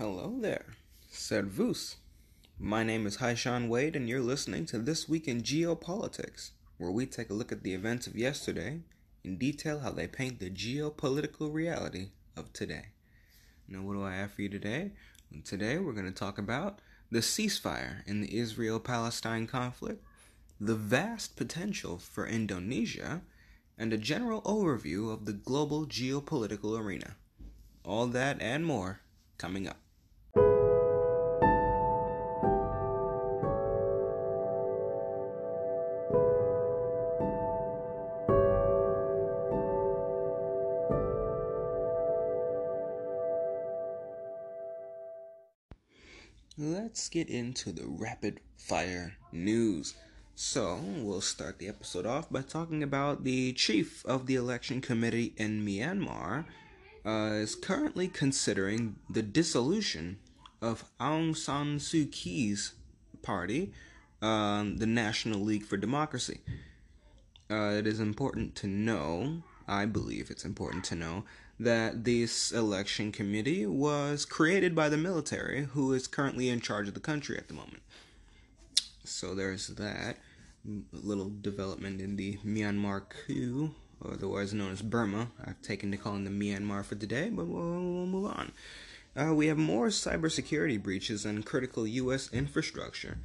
Hello there. Servus. My name is Haishan Wade, and you're listening to This Week in Geopolitics, where we take a look at the events of yesterday and detail how they paint the geopolitical reality of today. Now, what do I have for you today? Today, we're going to talk about the ceasefire in the Israel Palestine conflict, the vast potential for Indonesia, and a general overview of the global geopolitical arena. All that and more coming up. Let's get into the rapid fire news. So, we'll start the episode off by talking about the chief of the election committee in Myanmar uh, is currently considering the dissolution of Aung San Suu Kyi's party, um, the National League for Democracy. Uh, it is important to know, I believe it's important to know, that this election committee was created by the military, who is currently in charge of the country at the moment. So there's that little development in the Myanmar coup, otherwise known as Burma. I've taken to calling them Myanmar for today, but we'll, we'll move on. Uh, we have more cybersecurity breaches and critical U.S. infrastructure.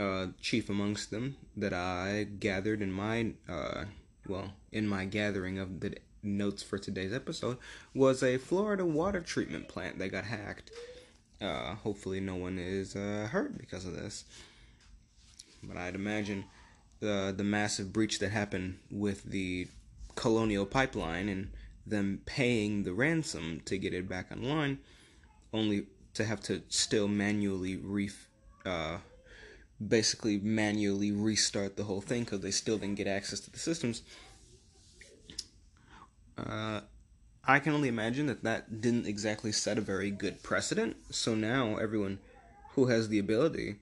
Uh, chief amongst them that I gathered in my, uh, well, in my gathering of the notes for today's episode was a Florida water treatment plant that got hacked. Uh, hopefully, no one is uh, hurt because of this. But I'd imagine the the massive breach that happened with the Colonial Pipeline and them paying the ransom to get it back online, only to have to still manually re, uh, basically manually restart the whole thing because they still didn't get access to the systems. Uh, I can only imagine that that didn't exactly set a very good precedent. So now everyone who has the ability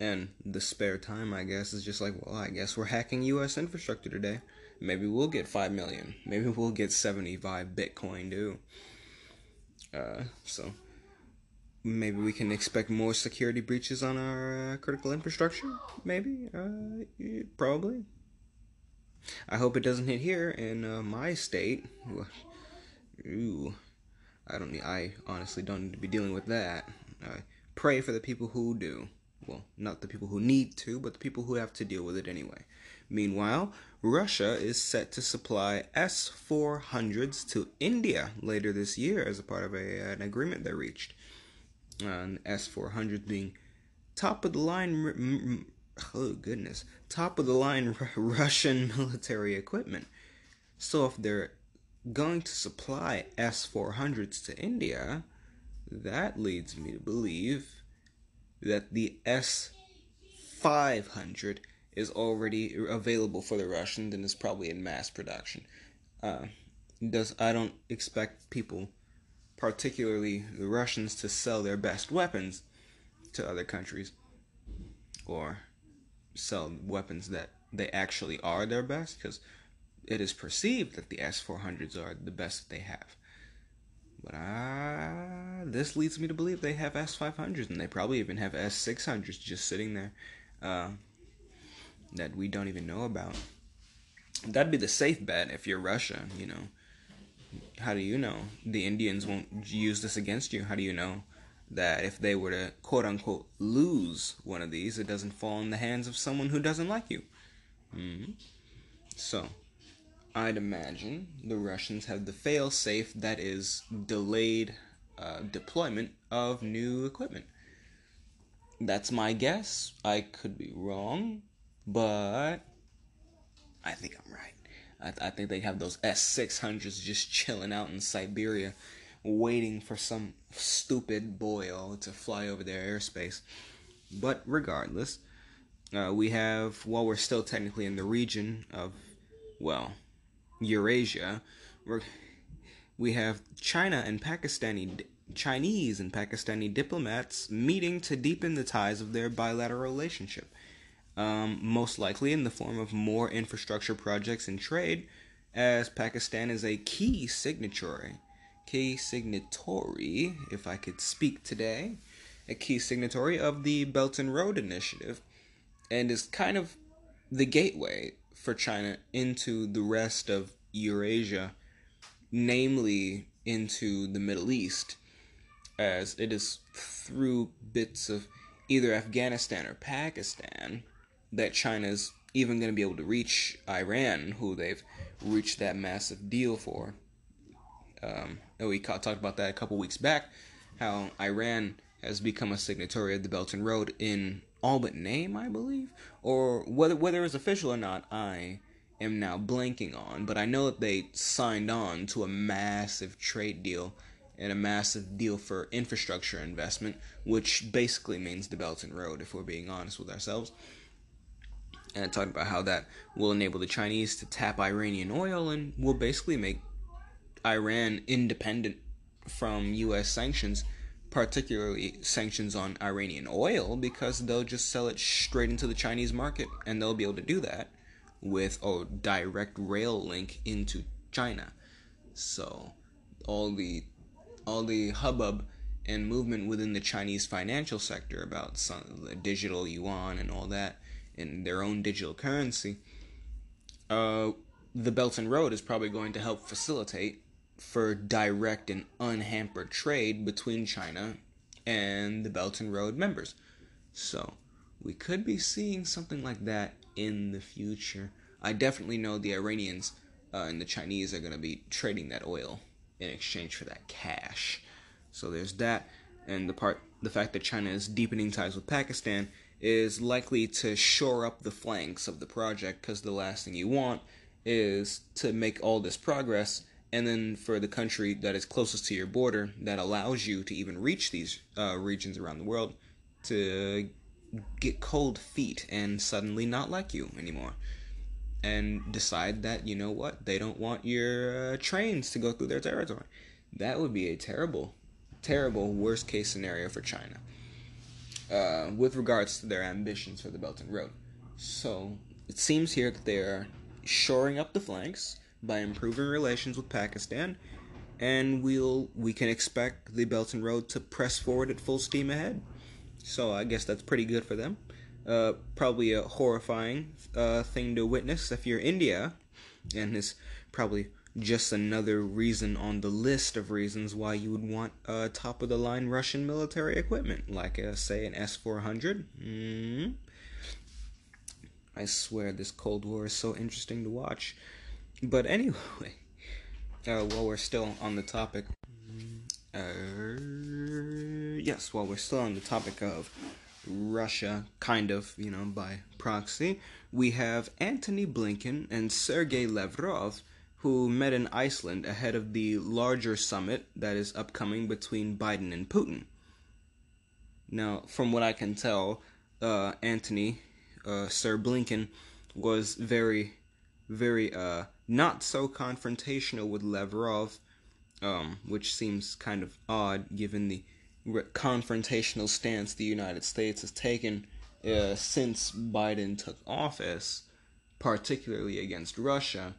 and the spare time, I guess, is just like, well, I guess we're hacking U.S. infrastructure today. Maybe we'll get five million. Maybe we'll get seventy-five Bitcoin too. Uh, so maybe we can expect more security breaches on our uh, critical infrastructure. Maybe, uh, probably. I hope it doesn't hit here in uh, my state. Ooh, I don't. I honestly don't need to be dealing with that. I pray for the people who do. Well, not the people who need to, but the people who have to deal with it anyway. Meanwhile, Russia is set to supply S 400s to India later this year as a part of a, an agreement they reached. Uh, S 400 being top of the line oh goodness, top of the line Russian military equipment. So if they're going to supply S 400s to India, that leads me to believe that the S 500 is already available for the Russians and is probably in mass production. Uh, does I don't expect people, particularly the Russians, to sell their best weapons to other countries or sell weapons that they actually are their best because it is perceived that the S400s are the best that they have. But uh, this leads me to believe they have S500s and they probably even have S600s just sitting there uh, that we don't even know about. That'd be the safe bet if you're Russia, you know. How do you know the Indians won't use this against you? How do you know that if they were to quote unquote lose one of these, it doesn't fall in the hands of someone who doesn't like you. Mm-hmm. So, I'd imagine the Russians have the fail safe that is delayed uh, deployment of new equipment. That's my guess. I could be wrong, but I think I'm right. I, th- I think they have those S 600s just chilling out in Siberia waiting for some stupid boil to fly over their airspace. But regardless, uh, we have, while we're still technically in the region of, well, Eurasia, we're, we have China and Pakistani, Chinese and Pakistani diplomats meeting to deepen the ties of their bilateral relationship. Um, most likely in the form of more infrastructure projects and trade, as Pakistan is a key signatory key signatory, if I could speak today, a key signatory of the Belt and Road Initiative, and is kind of the gateway for China into the rest of Eurasia, namely into the Middle East, as it is through bits of either Afghanistan or Pakistan that China's even going to be able to reach Iran, who they've reached that massive deal for. Um, we talked about that a couple weeks back, how Iran has become a signatory of the Belt and Road in all but name, I believe, or whether whether it's official or not, I am now blanking on. But I know that they signed on to a massive trade deal and a massive deal for infrastructure investment, which basically means the Belt and Road, if we're being honest with ourselves and it talked about how that will enable the Chinese to tap Iranian oil and will basically make Iran independent from U.S. sanctions, particularly sanctions on Iranian oil, because they'll just sell it straight into the Chinese market, and they'll be able to do that with a direct rail link into China. So all the all the hubbub and movement within the Chinese financial sector about some, digital yuan and all that in their own digital currency, uh, the Belt and Road is probably going to help facilitate for direct and unhampered trade between China and the Belt and Road members. So, we could be seeing something like that in the future. I definitely know the Iranians uh, and the Chinese are going to be trading that oil in exchange for that cash. So there's that, and the part, the fact that China is deepening ties with Pakistan is likely to shore up the flanks of the project because the last thing you want is to make all this progress and then for the country that is closest to your border that allows you to even reach these uh, regions around the world to get cold feet and suddenly not like you anymore and decide that you know what they don't want your uh, trains to go through their territory that would be a terrible terrible worst case scenario for china uh, with regards to their ambitions for the Belt and Road. So it seems here that they are shoring up the flanks by improving relations with Pakistan, and we'll we can expect the Belt and Road to press forward at full steam ahead. So I guess that's pretty good for them. Uh, probably a horrifying uh, thing to witness if you're India, and is probably just another reason on the list of reasons why you would want uh, top of the line Russian military equipment, like uh, say an S 400. Mm-hmm. I swear this Cold War is so interesting to watch. But anyway, uh, while we're still on the topic, uh, yes, while we're still on the topic of Russia, kind of, you know, by proxy, we have Antony Blinken and Sergei Lavrov who met in Iceland ahead of the larger summit that is upcoming between Biden and Putin. Now, from what I can tell, uh, Antony, uh, Sir Blinken, was very, very uh, not so confrontational with Lavrov, um, which seems kind of odd given the re- confrontational stance the United States has taken uh, since Biden took office, particularly against Russia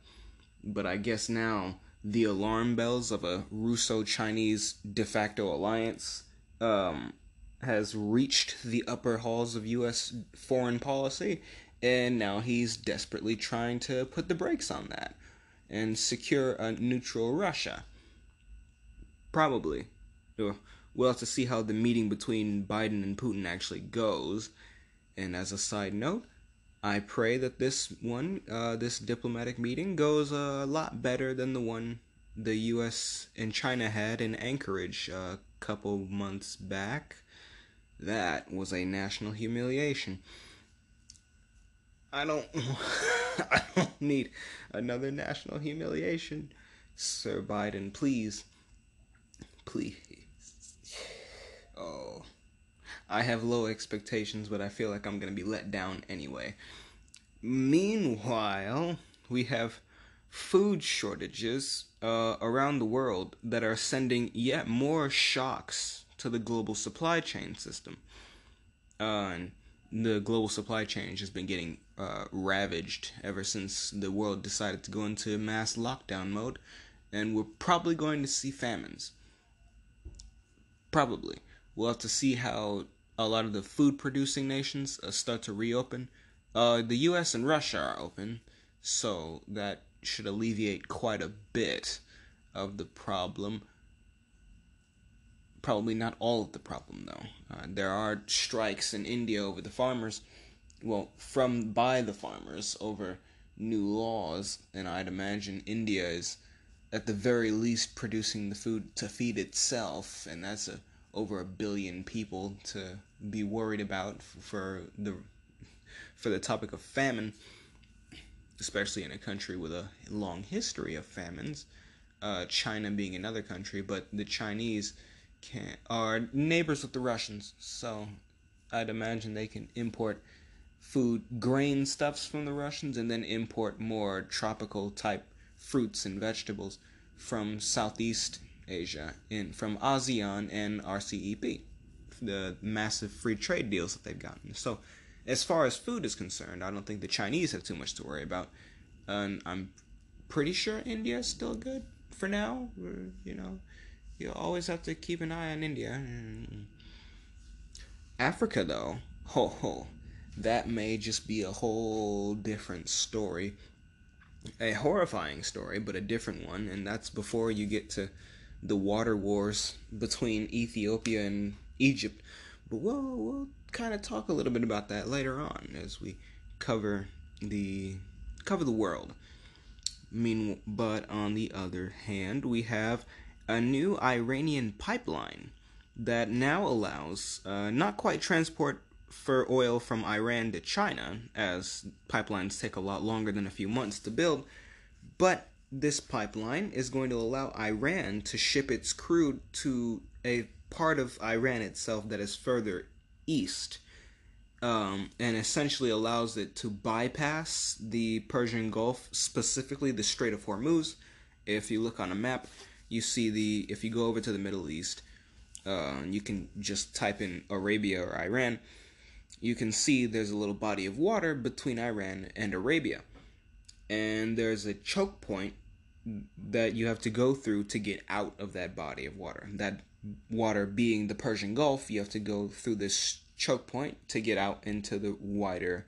but I guess now the alarm bells of a Russo Chinese de facto alliance um, has reached the upper halls of U.S. foreign policy, and now he's desperately trying to put the brakes on that and secure a neutral Russia. Probably. We'll have to see how the meeting between Biden and Putin actually goes. And as a side note, I pray that this one, uh, this diplomatic meeting, goes a lot better than the one the U.S. and China had in Anchorage a couple months back. That was a national humiliation. I don't, I don't need another national humiliation, Sir Biden. Please, please. Oh. I have low expectations, but I feel like I'm going to be let down anyway. Meanwhile, we have food shortages uh, around the world that are sending yet more shocks to the global supply chain system. Uh, and the global supply chain has been getting uh, ravaged ever since the world decided to go into mass lockdown mode and we're probably going to see famines. Probably. We'll have to see how a lot of the food producing nations uh, start to reopen. Uh, the US and Russia are open, so that should alleviate quite a bit of the problem. Probably not all of the problem, though. Uh, there are strikes in India over the farmers, well, from by the farmers over new laws, and I'd imagine India is at the very least producing the food to feed itself, and that's a over a billion people to be worried about for the for the topic of famine, especially in a country with a long history of famines. Uh, China being another country, but the Chinese can are neighbors with the Russians, so I'd imagine they can import food grain stuffs from the Russians and then import more tropical type fruits and vegetables from Southeast Asia in from ASEAN and RCEP, the massive free trade deals that they've gotten. So, as far as food is concerned, I don't think the Chinese have too much to worry about. And I'm pretty sure India is still good for now. You know, you always have to keep an eye on India. Mm. Africa, though, ho ho, that may just be a whole different story. A horrifying story, but a different one, and that's before you get to the water wars between Ethiopia and Egypt. But we'll, we'll kind of talk a little bit about that later on as we cover the cover the world. Mean, but on the other hand, we have a new Iranian pipeline that now allows uh, not quite transport for oil from Iran to China, as pipelines take a lot longer than a few months to build, but this pipeline is going to allow Iran to ship its crude to a part of Iran itself that is further east. Um, and essentially allows it to bypass the Persian Gulf, specifically the Strait of Hormuz. If you look on a map, you see the if you go over to the Middle East, uh, you can just type in Arabia or Iran. You can see there's a little body of water between Iran and Arabia and there's a choke point that you have to go through to get out of that body of water. That water being the Persian Gulf, you have to go through this choke point to get out into the wider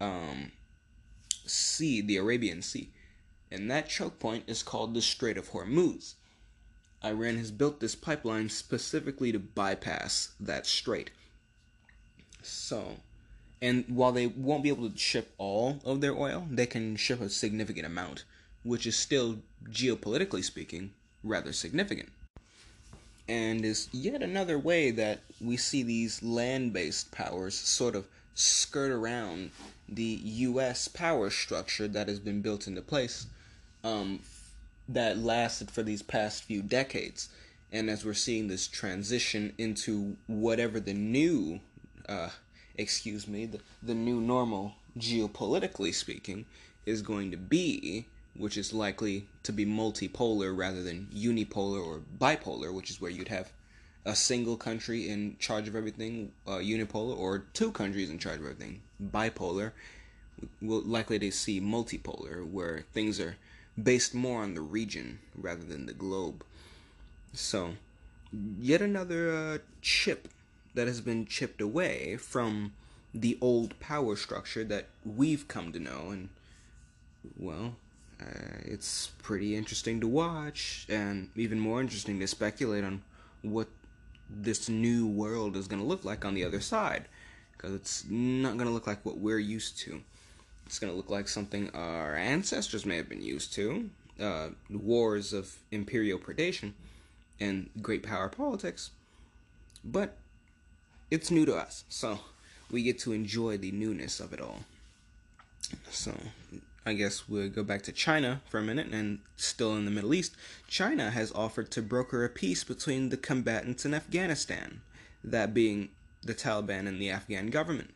um, sea, the Arabian Sea. And that choke point is called the Strait of Hormuz. Iran has built this pipeline specifically to bypass that strait. So, and while they won't be able to ship all of their oil, they can ship a significant amount, which is still, geopolitically speaking, rather significant. And is yet another way that we see these land based powers sort of skirt around the U.S. power structure that has been built into place um, that lasted for these past few decades. And as we're seeing this transition into whatever the new uh, excuse me, the, the new normal, geopolitically speaking, is going to be, which is likely to be multipolar rather than unipolar or bipolar, which is where you'd have a single country in charge of everything, uh, unipolar, or two countries in charge of everything, bipolar. We'll likely to see multipolar, where things are based more on the region rather than the globe. So, yet another uh, chip that has been chipped away from the old power structure that we've come to know. And well uh, it's pretty interesting to watch and even more interesting to speculate on what this new world is going to look like on the other side because it's not going to look like what we're used to. It's going to look like something our ancestors may have been used to uh, wars of imperial predation and great power politics. But it's new to us, so we get to enjoy the newness of it all. So, I guess we'll go back to China for a minute and still in the Middle East. China has offered to broker a peace between the combatants in Afghanistan, that being the Taliban and the Afghan government.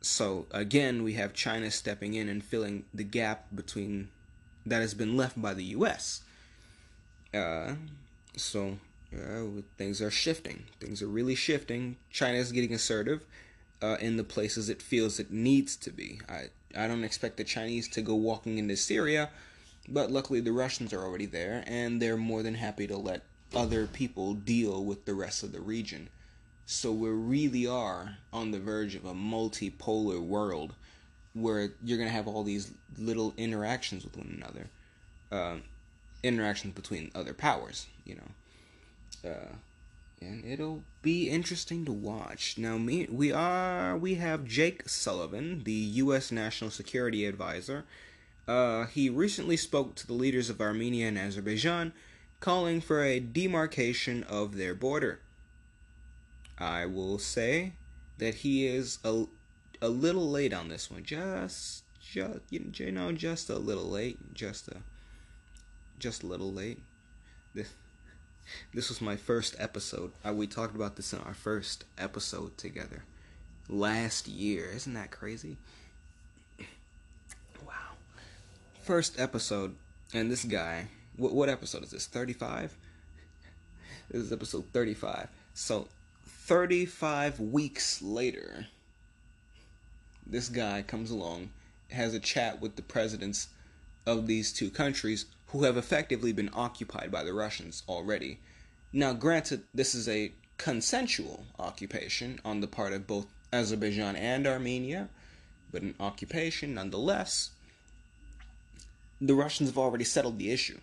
So, again, we have China stepping in and filling the gap between that has been left by the US. Uh, so, uh, things are shifting. Things are really shifting. China is getting assertive uh, in the places it feels it needs to be. I I don't expect the Chinese to go walking into Syria But luckily, the Russians are already there, and they're more than happy to let other people deal with the rest of the region. So we really are on the verge of a multipolar world where you're going to have all these little interactions with one another. Uh, interactions between other powers, you know. Uh, and it'll be interesting to watch. Now, me, we are we have Jake Sullivan, the U.S. National Security Advisor. Uh, he recently spoke to the leaders of Armenia and Azerbaijan, calling for a demarcation of their border. I will say that he is a, a little late on this one. Just, just you know, just a little late. Just a, just a little late. This, this was my first episode. Uh, we talked about this in our first episode together last year. Isn't that crazy? Wow. First episode, and this guy. What, what episode is this? 35? This is episode 35. So, 35 weeks later, this guy comes along, has a chat with the presidents of these two countries who have effectively been occupied by the Russians already. Now, granted, this is a consensual occupation on the part of both Azerbaijan and Armenia, but an occupation nonetheless. The Russians have already settled the issue.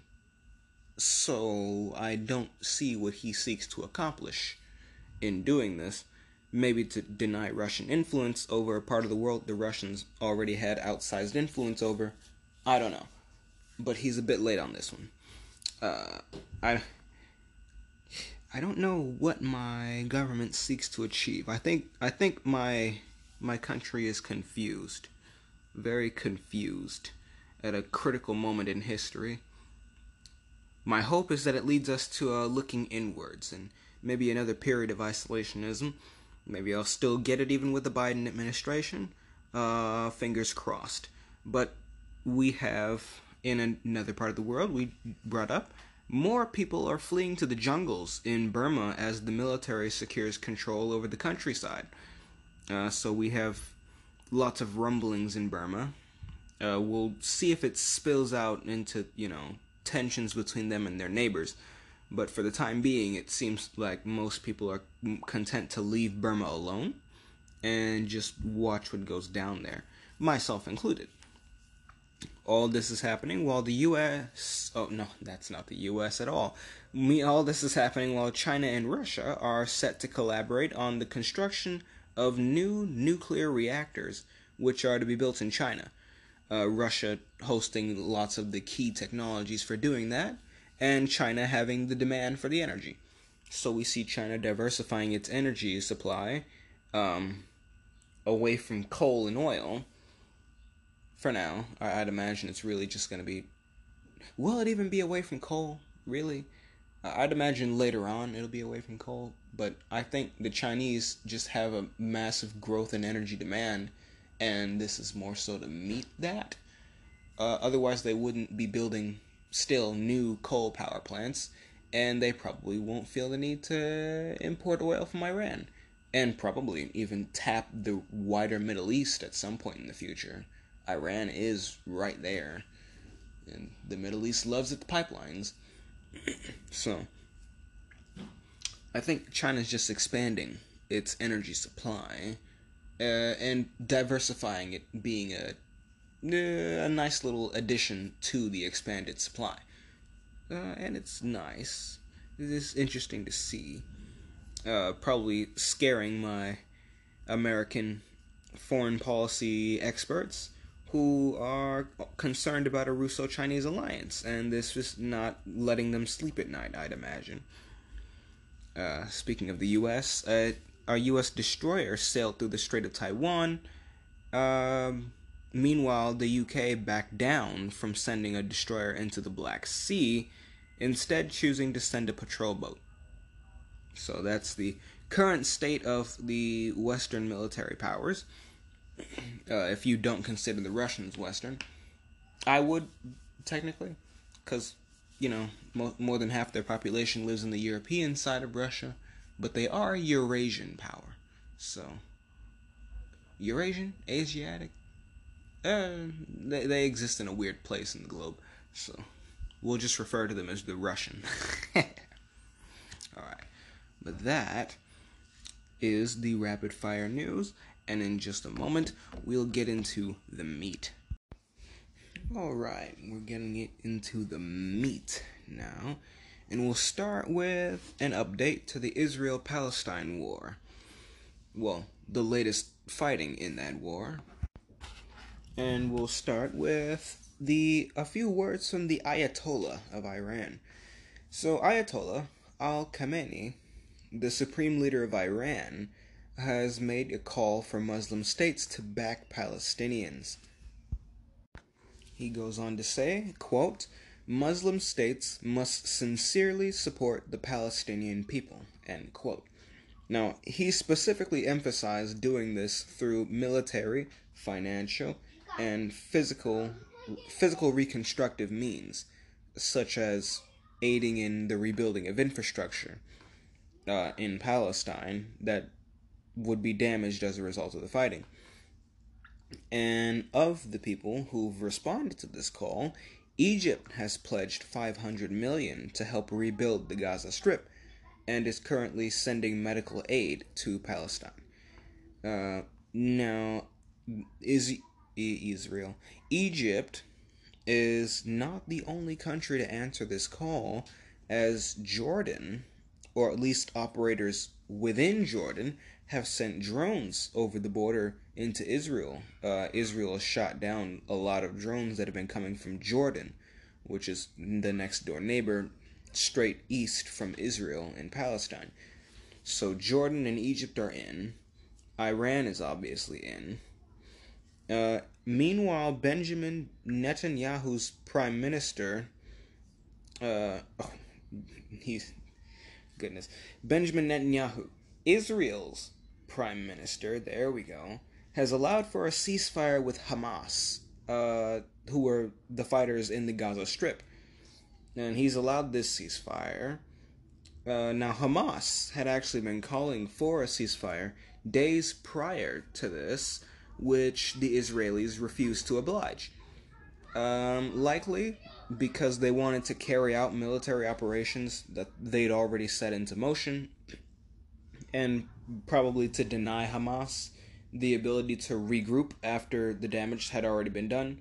So, I don't see what he seeks to accomplish in doing this. Maybe to deny Russian influence over a part of the world the Russians already had outsized influence over. I don't know but he's a bit late on this one. Uh, I I don't know what my government seeks to achieve. I think I think my my country is confused, very confused, at a critical moment in history. My hope is that it leads us to uh, looking inwards and maybe another period of isolationism. Maybe I'll still get it even with the Biden administration. Uh, fingers crossed. But we have in another part of the world we brought up, more people are fleeing to the jungles in Burma as the military secures control over the countryside. Uh, so we have lots of rumblings in Burma. Uh, we'll see if it spills out into, you know, tensions between them and their neighbors. But for the time being, it seems like most people are content to leave Burma alone and just watch what goes down there, myself included. All this is happening while the U.S. Oh no, that's not the U.S. at all. Me, all this is happening while China and Russia are set to collaborate on the construction of new nuclear reactors, which are to be built in China. Uh, Russia hosting lots of the key technologies for doing that, and China having the demand for the energy. So we see China diversifying its energy supply um, away from coal and oil for now. I, would imagine it's really just going to be. Will it even be away from coal? Really? I'd imagine later on it'll be away from coal, but I think the Chinese just have a massive growth in energy demand, and this is more so to meet that. Uh, otherwise, they wouldn't be building still new coal power plants, and they probably won't feel the need to import oil from Iran, and probably even tap the wider Middle East at some point in the future. Iran is right there. And the Middle East loves its pipelines. so, I think China's just expanding its energy supply uh, and diversifying it, being a a nice little addition to the expanded supply. Uh, and it's nice. It is interesting to see. Uh, probably scaring my American foreign policy experts who are concerned about a Russo Chinese alliance, and this is not letting them sleep at night, I'd imagine. Uh, speaking of the U.S., uh, our U.S. destroyer sailed through the Strait of Taiwan. Um, meanwhile, the UK backed down from sending a destroyer into the Black Sea, instead, choosing to send a patrol boat. So that's the current state of the Western military powers uh, if you don't consider the Russians Western. I would, technically, because, you know, mo- more than half their population lives in the European side of Russia, but they are Eurasian power. So, Eurasian? Asiatic? Uh, they, they exist in a weird place in the globe. So we'll just refer to them as the Russian. All right. But that is the rapid fire news, and in just a moment, we'll get into the meat. All right, we're getting it into the meat now, and we'll start with an update to the Israel Palestine war. Well, the latest fighting in that war. And we'll start with the a few words from the Ayatollah of Iran. So Ayatollah Ali Khamenei, the supreme leader of Iran, has made a call for Muslim states to back Palestinians. He goes on to say, quote, Muslim states must sincerely support the Palestinian people, end quote. Now, he specifically emphasized doing this through military, financial, and physical physical reconstructive means, such as aiding in the rebuilding of infrastructure uh, in Palestine that would be damaged as a result of the fighting. And of the people who've responded to this call, Egypt has pledged 500 million to help rebuild the Gaza Strip and is currently sending medical aid to Palestine. Uh, now, is Israel. Egypt is not the only country to answer this call, as Jordan, or at least operators within Jordan, have sent drones over the border into Israel. Uh, Israel has shot down a lot of drones that have been coming from Jordan, which is the next door neighbor, straight east from Israel and Palestine. So Jordan and Egypt are in. Iran is obviously in. Uh, meanwhile, Benjamin Netanyahu's prime minister, uh, oh, he's goodness, Benjamin Netanyahu, Israel's prime minister, there we go, has allowed for a ceasefire with Hamas, uh, who were the fighters in the Gaza Strip. And he's allowed this ceasefire. Uh, now, Hamas had actually been calling for a ceasefire days prior to this, which the Israelis refused to oblige. Um, likely because they wanted to carry out military operations that they'd already set into motion, and probably to deny Hamas the ability to regroup after the damage had already been done.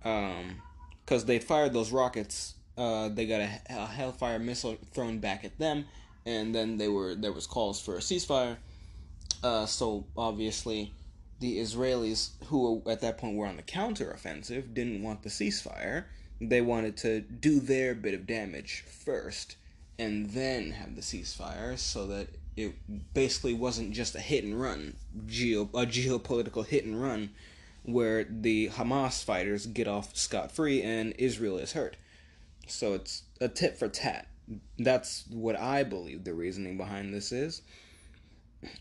Because um, they fired those rockets, uh, they got a, a Hellfire missile thrown back at them, and then they were there was calls for a ceasefire. Uh, so obviously, the Israelis, who at that point were on the counteroffensive, didn't want the ceasefire. They wanted to do their bit of damage first, and then have the ceasefire, so that it basically wasn't just a hit and run, geo a geopolitical hit and run, where the Hamas fighters get off scot free and Israel is hurt. So it's a tit for tat. That's what I believe the reasoning behind this is.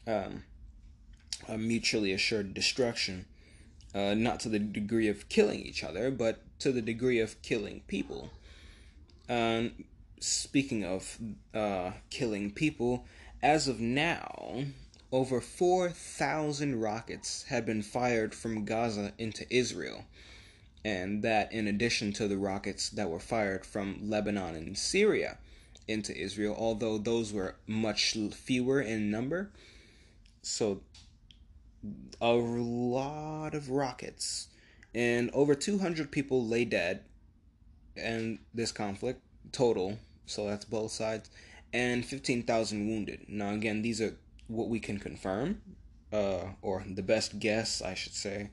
Um, a mutually assured destruction. Uh, not to the degree of killing each other, but to the degree of killing people. Um, speaking of uh, killing people, as of now, over 4,000 rockets have been fired from Gaza into Israel, and that in addition to the rockets that were fired from Lebanon and Syria into Israel, although those were much fewer in number. So a lot of rockets, and over 200 people lay dead in this conflict total. So that's both sides, and 15,000 wounded. Now, again, these are what we can confirm, uh, or the best guess, I should say,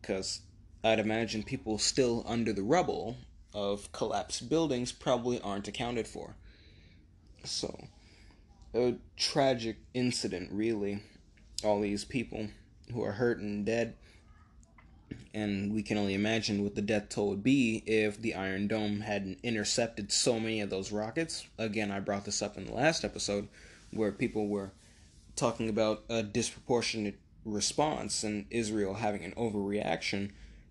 because I'd imagine people still under the rubble of collapsed buildings probably aren't accounted for. So, a tragic incident, really all these people who are hurt and dead. And we can only imagine what the death toll would be if the Iron Dome hadn't intercepted so many of those rockets. Again, I brought this up in the last episode where people were talking about a disproportionate response and Israel having an overreaction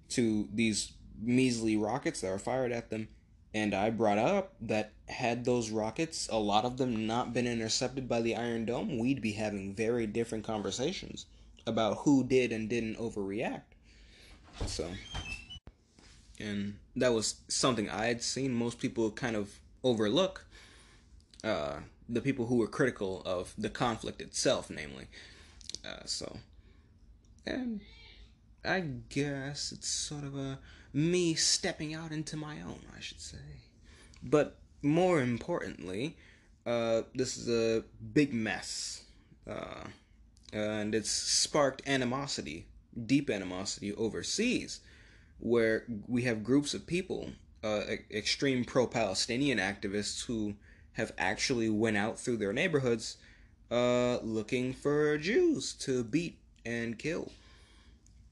to these measly rockets that were fired at them and I brought up that had those rockets, a lot of them not been intercepted by the Iron Dome, we'd be having very different conversations about who did and didn't overreact. So, and that was something I had seen most people kind of overlook. Uh, the people who were critical of the conflict itself, namely. Uh, so, and I guess it's sort of a me stepping out into my own, I should say. But more importantly, uh, this is a big mess, uh, and it's sparked animosity, deep animosity overseas, where we have groups of people, uh, extreme pro-Palestinian activists who have actually went out through their neighborhoods uh, looking for Jews to beat and kill.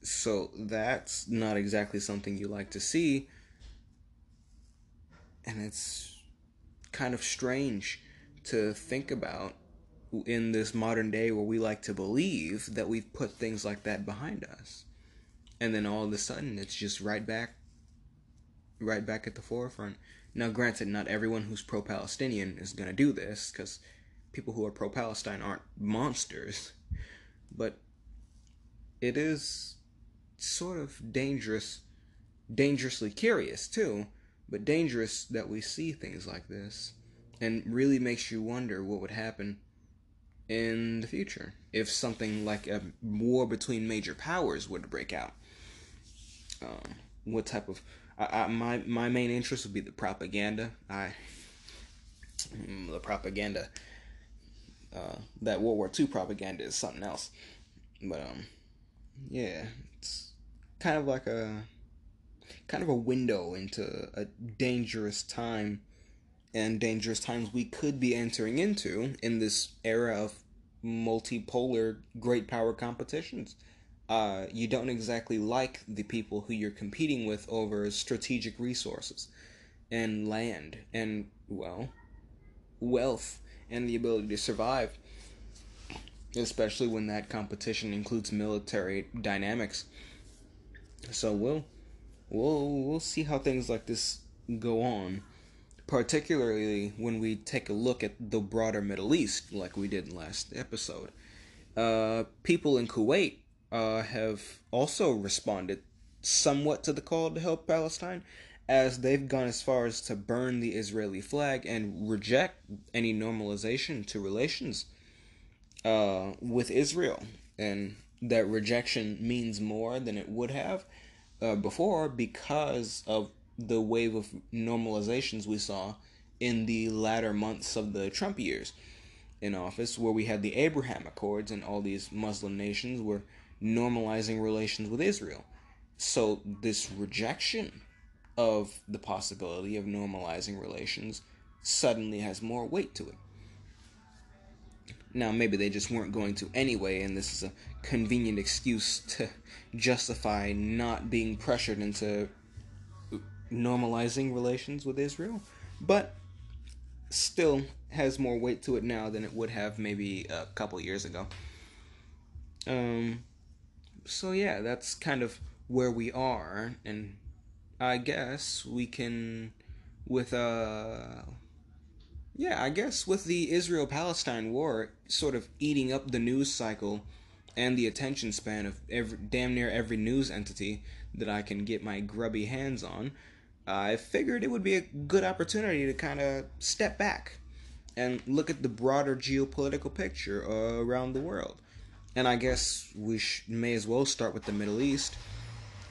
So that's not exactly something you like to see. And it's kind of strange to think about in this modern day where we like to believe that we've put things like that behind us. And then all of a sudden it's just right back right back at the forefront. Now, granted, not everyone who's pro Palestinian is going to do this because people who are pro Palestine aren't monsters. But it is sort of dangerous, dangerously curious too, but dangerous that we see things like this and really makes you wonder what would happen in the future if something like a war between major powers were to break out. Um, what type of I, I, my my main interest would be the propaganda. I the propaganda. Uh, that World War II propaganda is something else, but um, yeah, it's kind of like a kind of a window into a dangerous time and dangerous times we could be entering into in this era of multipolar great power competitions uh, you don't exactly like the people who you're competing with over strategic resources and land and, well, wealth and the ability to survive, especially when that competition includes military dynamics. So we'll we'll we'll see how things like this go on, particularly when we take a look at the broader Middle East, like we did in last episode. Uh, people in Kuwait uh, have also responded somewhat to the call to help Palestine, as they've gone as far as to burn the Israeli flag and reject any normalization to relations uh, with Israel. And that rejection means more than it would have uh, before because of the wave of normalizations we saw in the latter months of the Trump years in office, where we had the Abraham Accords and all these Muslim nations were normalizing relations with Israel. So, this rejection of the possibility of normalizing relations suddenly has more weight to it. Now, maybe they just weren't going to anyway, and this is a convenient excuse to justify not being pressured into normalizing relations with Israel, but still has more weight to it now than it would have maybe a couple years ago. Um, so yeah, that's kind of where we are, and I guess we can, with uh, yeah, I guess with the Israel Palestine war sort of eating up the news cycle and the attention span of every damn near every news entity that I can get my grubby hands on, I figured it would be a good opportunity to kind of step back and look at the broader geopolitical picture uh, around the world and I guess we sh- may as well start with the Middle East,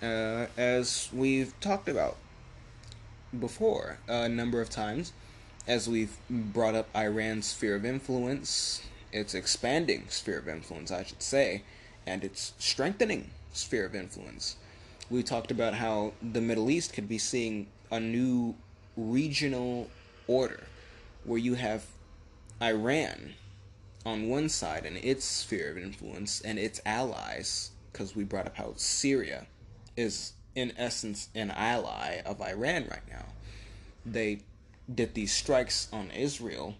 uh, as we've talked about before a number of times, as we've brought up Iran's sphere of influence, its expanding sphere of influence, I should say, and its strengthening sphere of influence. We talked about how the Middle East could be seeing a new regional order where you have Iran on one side and its sphere of influence and its allies, because we brought up how Syria is in essence an ally of Iran right now. They did these strikes on Israel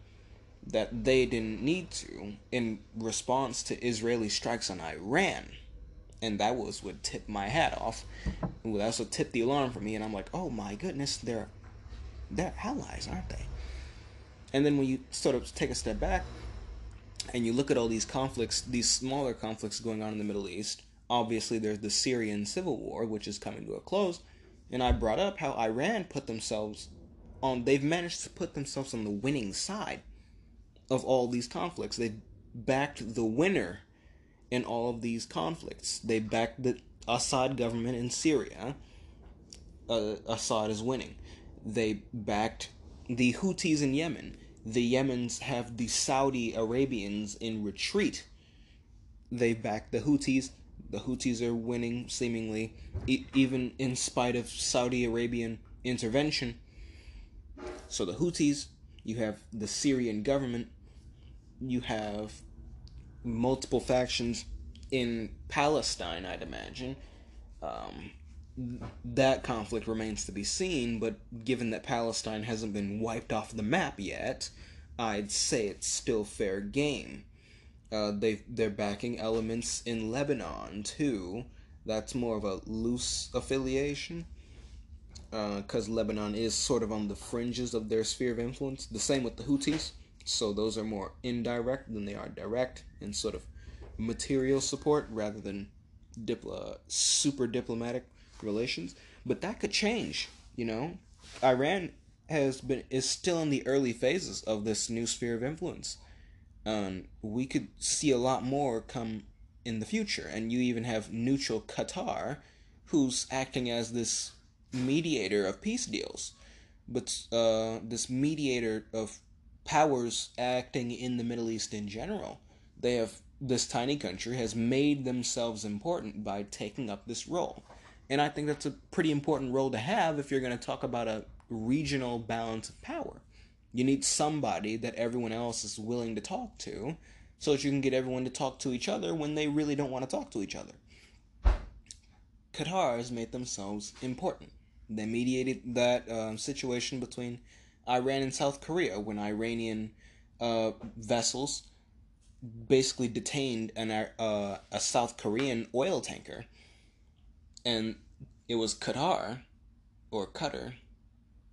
that they didn't need to in response to Israeli strikes on Iran. And that was what tipped my hat off. That's what tipped the alarm for me. And I'm like, oh my goodness, they're they're allies, aren't they? And then when you sort of take a step back, and you look at all these conflicts, these smaller conflicts going on in the Middle East, obviously there's the Syrian civil war, which is coming to a close, And I brought up how Iran put themselves on, they've managed to put themselves on the winning side of all these conflicts. They backed the winner in all of these conflicts. They backed the Assad government in Syria. Uh, Assad is winning. They backed the Houthis in Yemen. The Yemens have the Saudi Arabians in retreat. They backed the Houthis. The Houthis are winning, seemingly, e- even in spite of Saudi Arabian intervention. So the Houthis, you have the Syrian government, you have multiple factions in Palestine, I'd imagine. Um, that conflict remains to be seen, but given that Palestine hasn't been wiped off the map yet, I'd say it's still fair game. Uh, they they're backing elements in Lebanon too. That's more of a loose affiliation, because uh, Lebanon is sort of on the fringes of their sphere of influence. The same with the Houthis. So those are more indirect than they are direct in sort of material support rather than diplo- super diplomatic relations. But that could change, you know. Iran has been is still in the early phases of this new sphere of influence. Um, we could see a lot more come in the future, and you even have neutral Qatar, who's acting as this mediator of peace deals, but uh, this mediator of powers acting in the Middle East in general. They have this tiny country has made themselves important by taking up this role. And I think that's a pretty important role to have if you're going to talk about a regional balance of power. You need somebody that everyone else is willing to talk to so that you can get everyone to talk to each other when they really don't want to talk to each other. Qatar has made themselves important. They mediated that uh, situation between Iran and South Korea when Iranian uh, vessels basically detained an uh, a South Korean oil tanker, and it was Qatar or Qatar.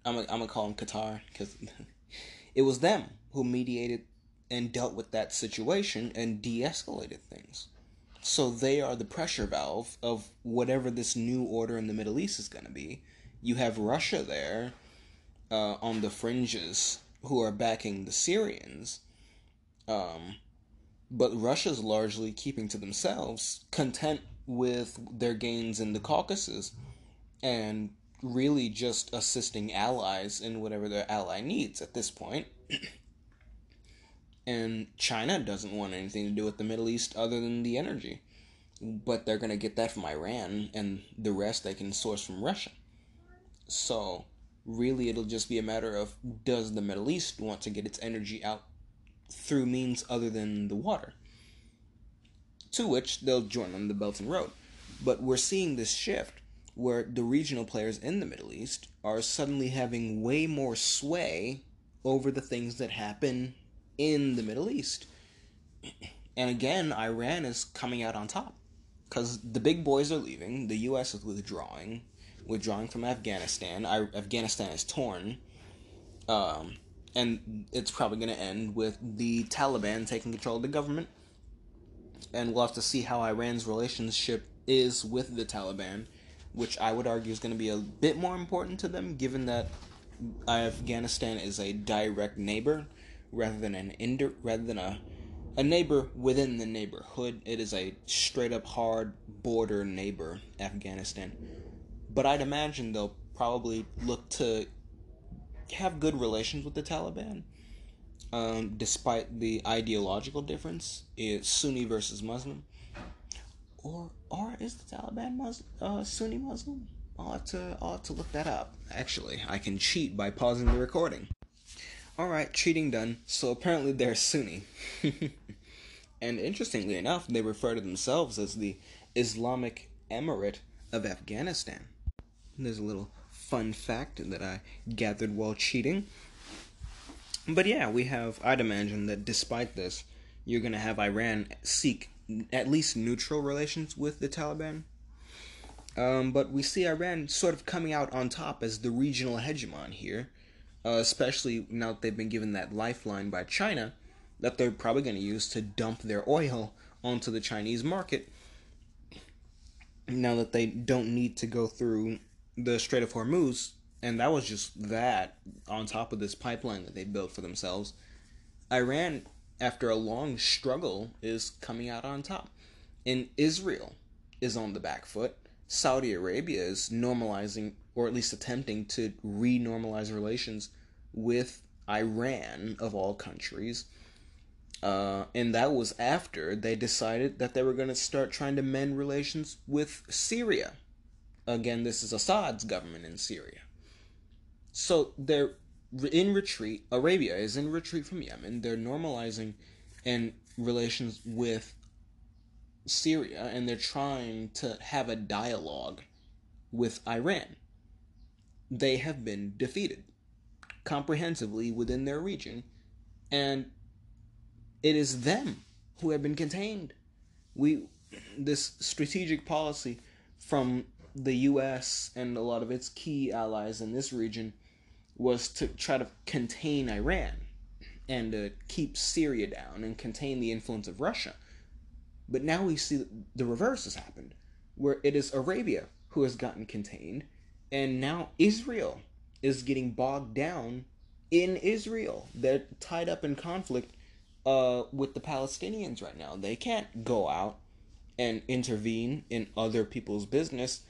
I'm I'm gonna call him Qatar because it was them who mediated and dealt with that situation and de-escalated things. So they are the pressure valve of whatever this new order in the Middle East is going to be. You have Russia there uh, on the fringes who are backing the Syrians. Um, but Russia's largely keeping to themselves, content with their gains in the Caucasus, and really just assisting allies in whatever their ally needs at this point. and China doesn't want anything to do with the Middle East other than the energy. But they're going to get that from Iran, and the rest they can source from Russia. So, really, it'll just be a matter of does the Middle East want to get its energy out through means other than the water, to which they'll join on the Belt and Road. But we're seeing this shift where the regional players in the Middle East are suddenly having way more sway over the things that happen in the Middle East. And again, Iran is coming out on top because the big boys are leaving, the U.S. is withdrawing, withdrawing from Afghanistan. I, Afghanistan is torn. Um, and it's probably going to end with the Taliban taking control of the government. And we'll have to see how Iran's relationship is with the Taliban, which I would argue is going to be a bit more important to them, given that Afghanistan is a direct neighbor rather than an indir- rather than a a neighbor within the neighborhood. It is a straight up hard border neighbor, Afghanistan. But I'd imagine they'll probably look to have good relations with the Taliban, um, despite the ideological difference. It's Sunni versus Muslim, or or is the Taliban Muslim, uh, Sunni Muslim? I'll have to I'll have to look that up. Actually, I can cheat by pausing the recording. All right, cheating done. So apparently they're Sunni. and interestingly enough, they refer to themselves as the Islamic Emirate of Afghanistan. There's a little fun fact that I gathered while cheating. But yeah, we have, I'd imagine that despite this, you're going to have Iran seek at least neutral relations with the Taliban. Um, but we see Iran sort of coming out on top as the regional hegemon here, uh, especially now that they've been given that lifeline by China that they're probably going to use to dump their oil onto the Chinese market now that they don't need to go through the Strait of Hormuz, and that was just that on top of this pipeline that they built for themselves. Iran, after a long struggle, is coming out on top. And Israel is on the back foot. Saudi Arabia is normalizing, or at least attempting to re normalize relations with Iran, of all countries. Uh, and that was after they decided that they were going to start trying to mend relations with Syria. Again, this is Assad's government in Syria. So they're in retreat. Arabia is in retreat from Yemen. They're normalizing and relations with Syria, and they're trying to have a dialogue with Iran. They have been defeated comprehensively within their region, and it is them who have been contained. We this strategic policy from the US and a lot of its key allies in this region was to try to contain Iran and to keep Syria down and contain the influence of Russia. But now we see the reverse has happened, where it is Arabia who has gotten contained, and now Israel is getting bogged down in Israel. They're tied up in conflict uh, with the Palestinians right now. They can't go out and intervene in other people's business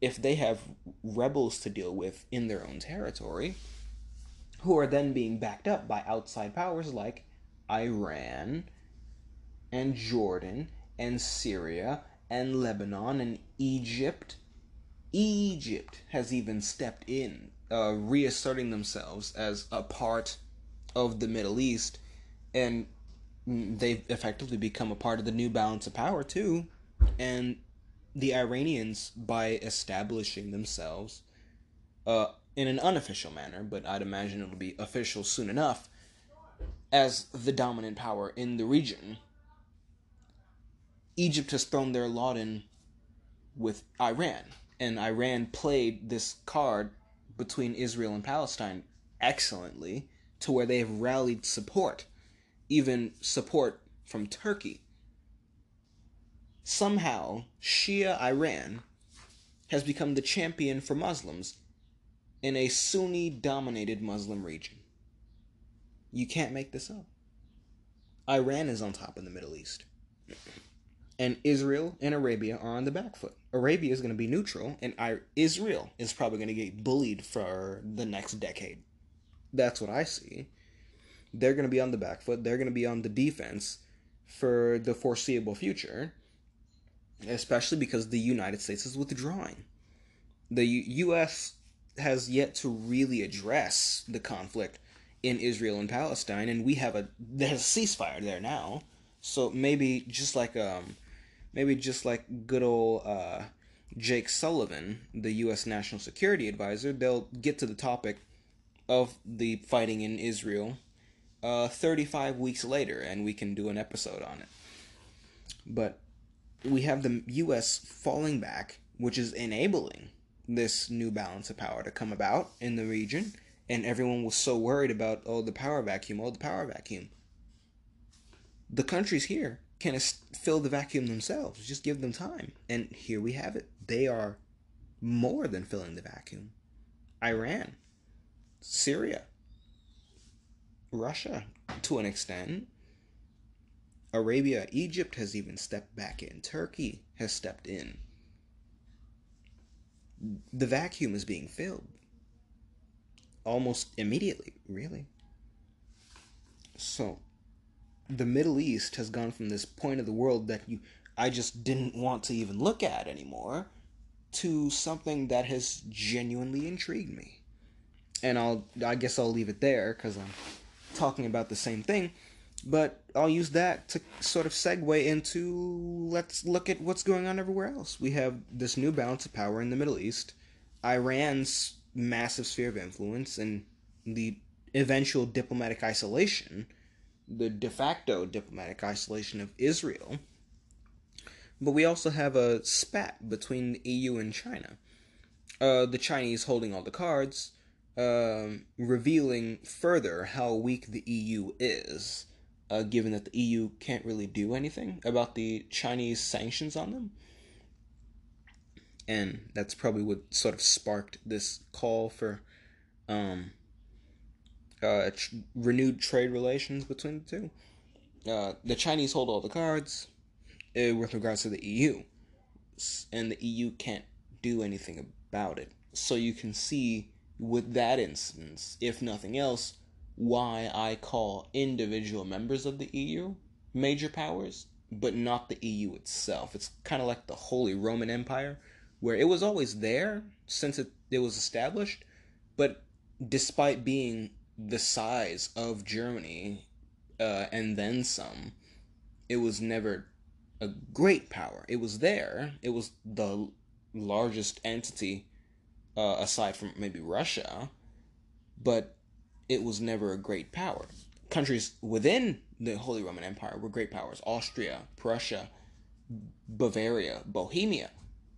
if they have rebels to deal with in their own territory, who are then being backed up by outside powers like Iran and Jordan and Syria and Lebanon and Egypt. Egypt has even stepped in, uh, reasserting themselves as a part of the Middle East and they've effectively become a part of the new balance of power too and the iranians by establishing themselves uh, in an unofficial manner but i'd imagine it'll be official soon enough as the dominant power in the region egypt has thrown their lot in with iran and iran played this card between israel and palestine excellently to where they have rallied support even support from Turkey. Somehow, Shia Iran has become the champion for Muslims in a Sunni dominated Muslim region. You can't make this up. Iran is on top in the Middle East. And Israel and Arabia are on the back foot. Arabia is going to be neutral, and Israel is probably going to get bullied for the next decade. That's what I see they're going to be on the back foot. They're going to be on the defense for the foreseeable future, especially because the United States is withdrawing. The U- U.S. has yet to really address the conflict in Israel and Palestine, and we have a there's a ceasefire there now. So maybe just like um, maybe just like good old uh, Jake Sullivan, the U.S. National Security Advisor, they'll get to the topic of the fighting in Israel uh, 35 weeks later and we can do an episode on it. But we have the US falling back, which is enabling this new balance of power to come about in the region. And everyone was so worried about, oh, the power vacuum, oh, the power vacuum. The countries here can fill the vacuum themselves. Just give them time. And here we have it. They are more than filling the vacuum. Iran, Syria, Russia to an extent. Arabia, Egypt has even stepped back in. Turkey has stepped in. The vacuum is being filled almost immediately, really. So, the Middle East has gone from this point of the world that you I just didn't want to even look at anymore to something that has genuinely intrigued me. And I'll I guess I'll leave it there cuz I'm talking about the same thing, but I'll use that to sort of segue into let's look at what's going on everywhere else. We have this new balance of power in the Middle East, Iran's massive sphere of influence, and the eventual diplomatic isolation, the de facto diplomatic isolation of Israel. But we also have a spat between the EU and China. Uh, the Chinese holding all the cards, um, revealing further how weak the EU is, uh, given that the EU can't really do anything about the Chinese sanctions on them. and that's probably what sort of sparked this call for um, uh, tr- renewed trade relations between the two. Uh, the Chinese hold all the cards uh, with regards to the EU, and the EU can't do anything about it. So you can see with that instance, if nothing else, why I call individual members of the EU major powers, but not the EU itself. It's kind of like the Holy Roman Empire, where it was always there since it, it was established, but despite being the size of Germany uh, and then some, it was never a great power. It was there. It was the largest entity uh, aside from maybe Russia, but it was never a great power. Countries within the Holy Roman Empire were great powers. Austria, Prussia, Bavaria, Bohemia,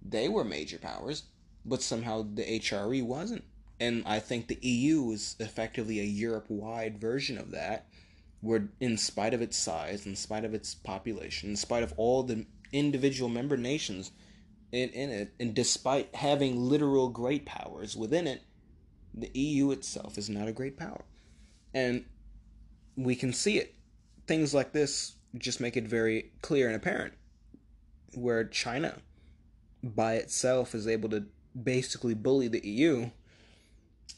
they were major powers, but somehow the HRE wasn't. And I think the EU is effectively a Europe wide version of that, where, in spite of its size, in spite of its population, in spite of all the individual member nations in, in it, and despite having literal great powers within it, the EU itself is not a great power. And we can see it. Things like this just make it very clear and apparent where China by itself is able to basically bully the EU,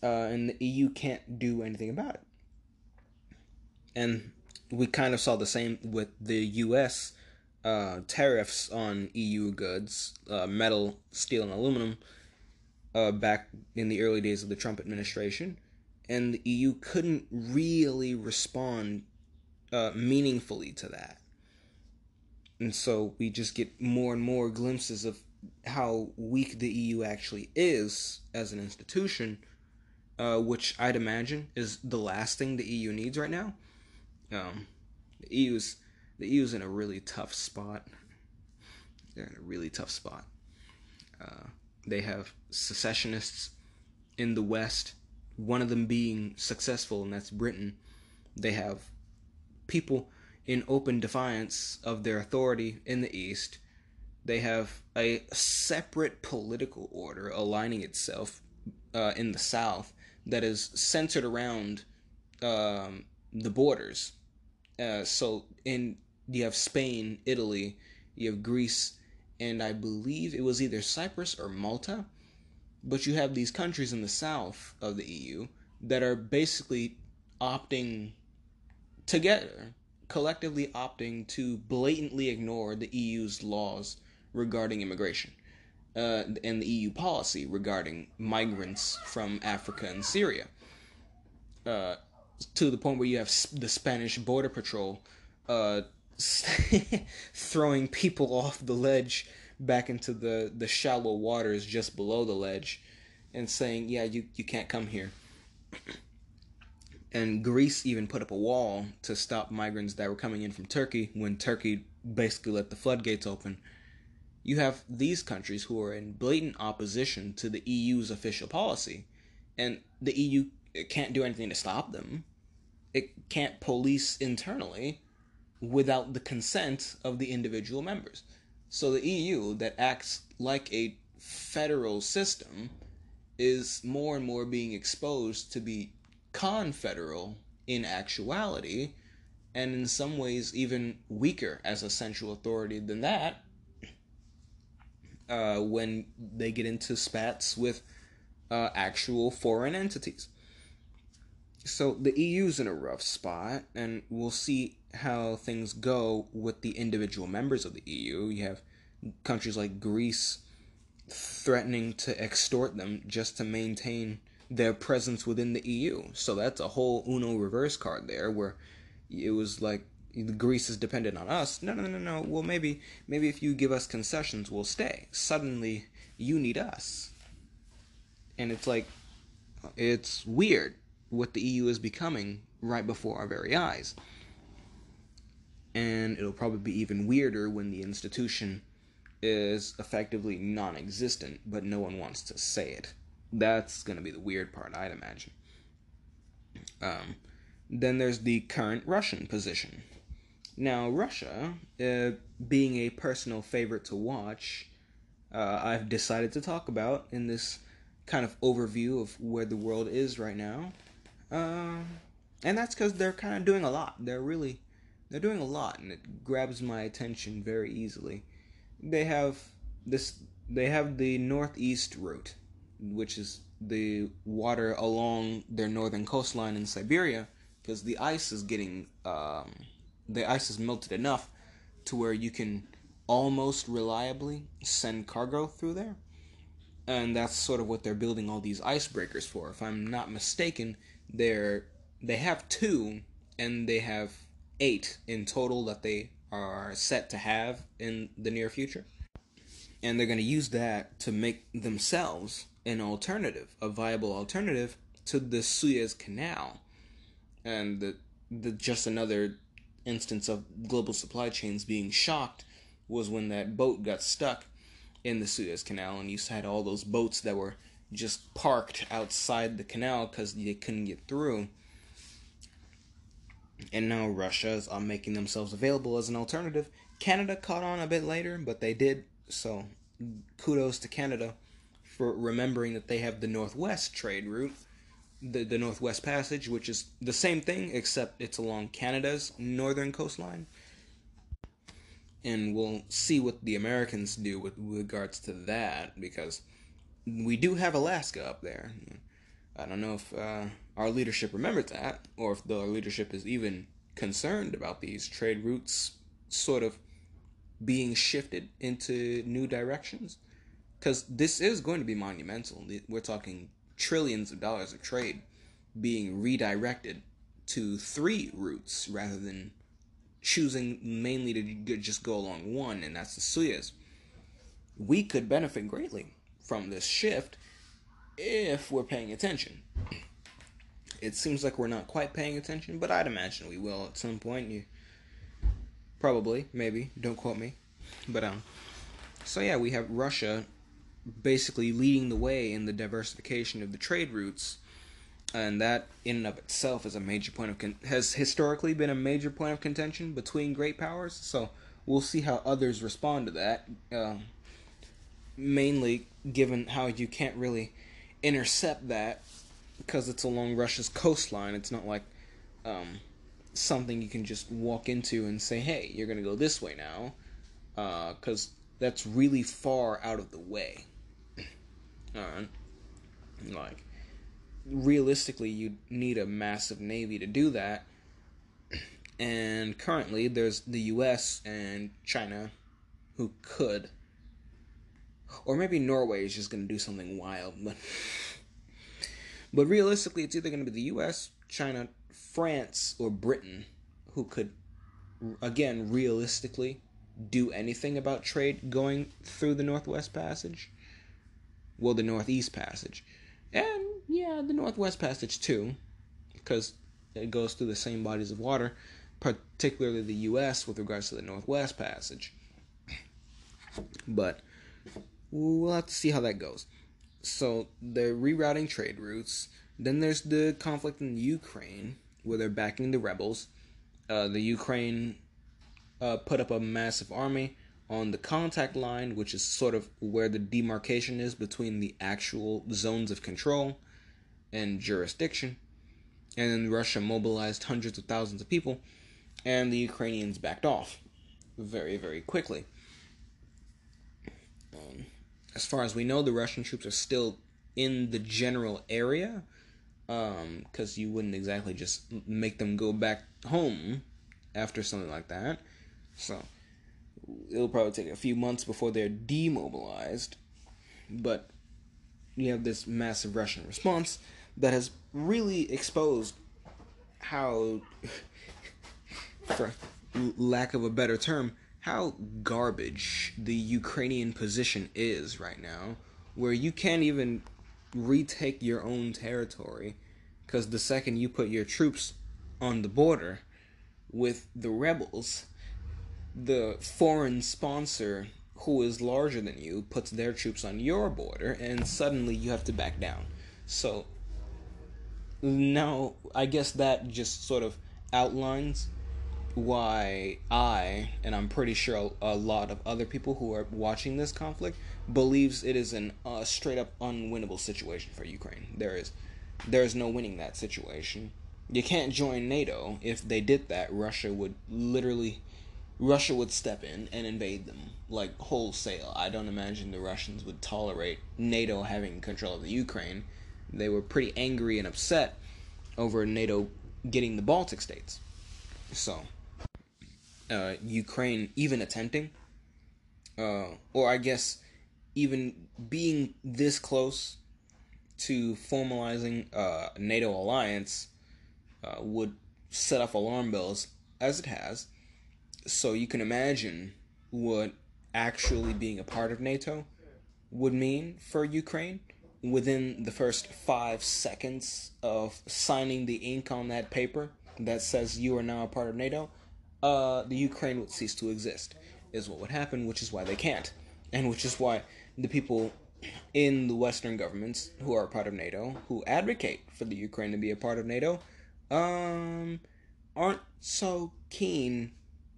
uh, and the EU can't do anything about it. And we kind of saw the same with the US uh, tariffs on EU goods, uh, metal, steel, and aluminum, uh, back in the early days of the Trump administration. And the EU couldn't really respond uh, meaningfully to that. And so we just get more and more glimpses of how weak the EU actually is as an institution, uh, which I'd imagine is the last thing the EU needs right now. Um, the EU's the EU's in a really tough spot. They're in a really tough spot. Uh, they have secessionists in the West, one of them being successful, and that's Britain. They have people in open defiance of their authority in the East. They have a separate political order aligning itself uh, in the South that is centered around um, the borders. Uh, so in you have Spain, Italy, you have Greece, and I believe it was either Cyprus or Malta. But you have these countries in the south of the EU that are basically opting together, collectively opting to blatantly ignore the EU's laws regarding immigration uh, and the EU policy regarding migrants from Africa and Syria. Uh, to the point where you have the Spanish border patrol uh, throwing people off the ledge back into the, the shallow waters just below the ledge and saying, yeah, you, you can't come here. And Greece even put up a wall to stop migrants that were coming in from Turkey when Turkey basically let the floodgates open. You have these countries who are in blatant opposition to the EU's official policy, and the EU can't do anything to stop them. It can't police internally without the consent of the individual members. So the EU, that acts like a federal system, is more and more being exposed to be confederal in actuality, and in some ways even weaker as a central authority than that. Uh, when they get into spats with uh, actual foreign entities. So the EU's in a rough spot, and we'll see how things go with the individual members of the EU. You have countries like Greece threatening to extort them just to maintain their presence within the EU. So that's a whole Uno reverse card there where it was like Greece is dependent on us. No, no, no, no. Well, maybe maybe if you give us concessions, we'll stay. Suddenly, you need us. And it's like it's weird what the EU is becoming right before our very eyes and it'll probably be even weirder when the institution is effectively non existent, but no one wants to say it. That's going to be the weird part, I'd imagine. Um, then there's the current Russian position. Now, Russia, uh, being a personal favorite to watch, uh, I've decided to talk about in this kind of overview of where the world is right now. Um, and that's because they're kind of doing a lot. They're really, they're doing a lot, and it grabs my attention very easily. They have this. They have the northeast route, which is the water along their northern coastline in Siberia, because the ice is getting, um, the ice is melted enough to where you can almost reliably send cargo through there. And that's sort of what they're building all these icebreakers for. If I'm not mistaken, they're they have two and they have eight in total that they are set to have in the near future. And they're going to use that to make themselves an alternative, a viable alternative to the Suez Canal. And the, the just another instance of global supply chains being shocked was when that boat got stuck in the Suez Canal, and you had all those boats that were just parked outside the canal because they couldn't get through. And now Russia is uh, making themselves available as an alternative. Canada caught on a bit later, but they did. So kudos to Canada for remembering that they have the Northwest trade route, the, the Northwest Passage, which is the same thing except it's along Canada's northern coastline and we'll see what the Americans do with regards to that because we do have Alaska up there. I don't know if uh, our leadership remembers that or if the leadership is even concerned about these trade routes sort of being shifted into new directions because this is going to be monumental. We're talking trillions of dollars of trade being redirected to three routes rather than choosing mainly to just go along one, and that's the Suez. We could benefit greatly from this shift if we're paying attention. It seems like we're not quite paying attention, but I'd imagine we will at some point. You probably, maybe, don't quote me, but um. So yeah, we have Russia basically leading the way in the diversification of the trade routes and that in and of itself is a major point of con- has historically been a major point of contention between great powers. So we'll see how others respond to that. Uh, mainly, given how you can't really intercept that because it's along Russia's coastline. It's not like um, something you can just walk into and say, "Hey, you're gonna go this way now," because uh, that's really far out of the way. All right, like realistically you need a massive navy to do that. And currently there's the US and China who could or maybe Norway is just going to do something wild, but but realistically it's either going to be the US, China, France or Britain who could again realistically do anything about trade going through the Northwest Passage. Well, the Northeast Passage. And yeah, the Northwest Passage too, because it goes through the same bodies of water, particularly the U.S. with regards to the Northwest Passage. But we'll have to see how that goes. So they're rerouting trade routes. Then there's the conflict in Ukraine, where they're backing the rebels. Uh, the Ukraine uh, put up a massive army on the contact line, which is sort of where the demarcation is between the actual zones of control and jurisdiction. And then Russia mobilized hundreds of thousands of people, and the Ukrainians backed off very, very quickly. Um, as far as we know, the Russian troops are still in the general area, because um, you wouldn't exactly just make them go back home after something like that. So it'll probably take a few months before they're demobilized. But you have this massive Russian response that has really exposed how, for lack of a better term, how garbage the Ukrainian position is right now, where you can't even retake your own territory because the second you put your troops on the border with the rebels, the foreign sponsor who is larger than you puts their troops on your border and suddenly you have to back down. So now I guess that just sort of outlines why I, and I'm pretty sure a lot of other people who are watching this conflict, believes it is an uh, straight up unwinnable situation for Ukraine. There is, there is no winning that situation. You can't join NATO. If they did that, Russia would literally, Russia would step in and invade them like wholesale. I don't imagine the Russians would tolerate NATO having control of the Ukraine. They were pretty angry and upset over NATO getting the Baltic states. So, uh, Ukraine even attempting, uh, or I guess even being this close to formalizing a NATO alliance uh, would set off alarm bells as it has. So you can imagine what actually being a part of NATO would mean for Ukraine within the first five seconds of signing the ink on that paper that says you are now a part of NATO, uh, the Ukraine would cease to exist, is what would happen, which is why they can't. And which is why the people in the Western governments who are part of NATO, who advocate for the Ukraine to be a part of NATO, um, aren't so keen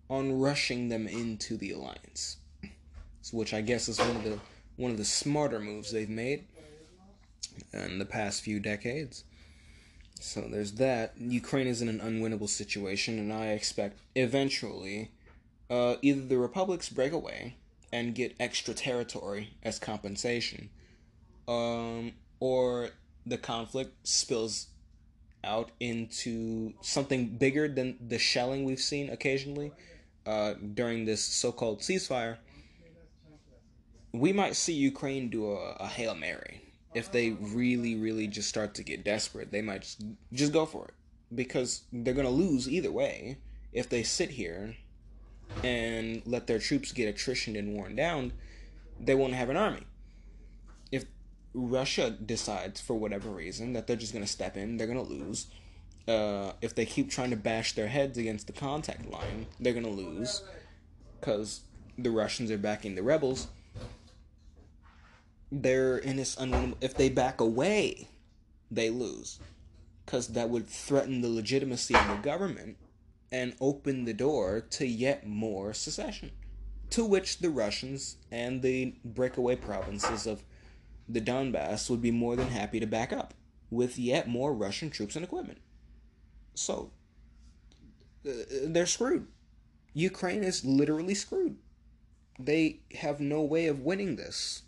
on rushing them into the alliance. which I guess is one of the one of the smarter moves they've made in the past few decades. So there's that. Ukraine is in an unwinnable situation, and I expect eventually uh, either the republics break away and get extra territory as compensation, um, or the conflict spills out into something bigger than the shelling we've seen occasionally uh, during this so-called ceasefire. We might see Ukraine do a, a hail mary if they really, really just start to get desperate, they might just, just go for it because they're gonna lose either way if they sit here and let their troops get attrition and worn down. They won't have an army. If Russia decides for whatever reason that they're just gonna step in, they're gonna lose. Uh, if they keep trying to bash their heads against the contact line, they're gonna lose because the Russians are backing the rebels they're in this unwinnable. If they back away, they lose, because that would threaten the legitimacy of the government and open the door to yet more secession, to which the Russians and the breakaway provinces of the Donbass would be more than happy to back up with yet more Russian troops and equipment. So uh, they're screwed. Ukraine is literally screwed. They have no way of winning this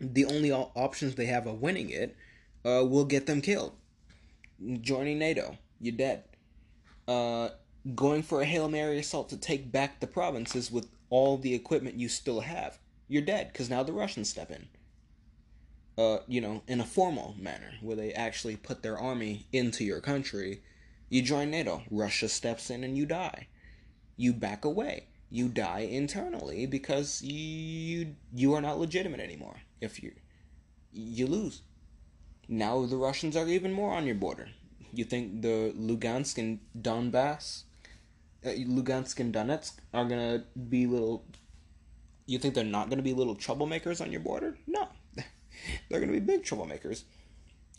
the only options they have of winning it uh, will get them killed. Joining NATO, you're dead. Uh, going for a Hail Mary assault to take back the provinces with all the equipment you still have, you're dead because now the Russians step in. Uh, you know, in a formal manner, where they actually put their army into your country, you join NATO. Russia steps in and you die. You back away. You die internally because you you are not legitimate anymore if you you lose. Now the Russians are even more on your border. You think the Lugansk and Donbass, uh, Lugansk and Donetsk are gonna be little? You think they're not gonna be little troublemakers on your border? No, they're gonna be big troublemakers.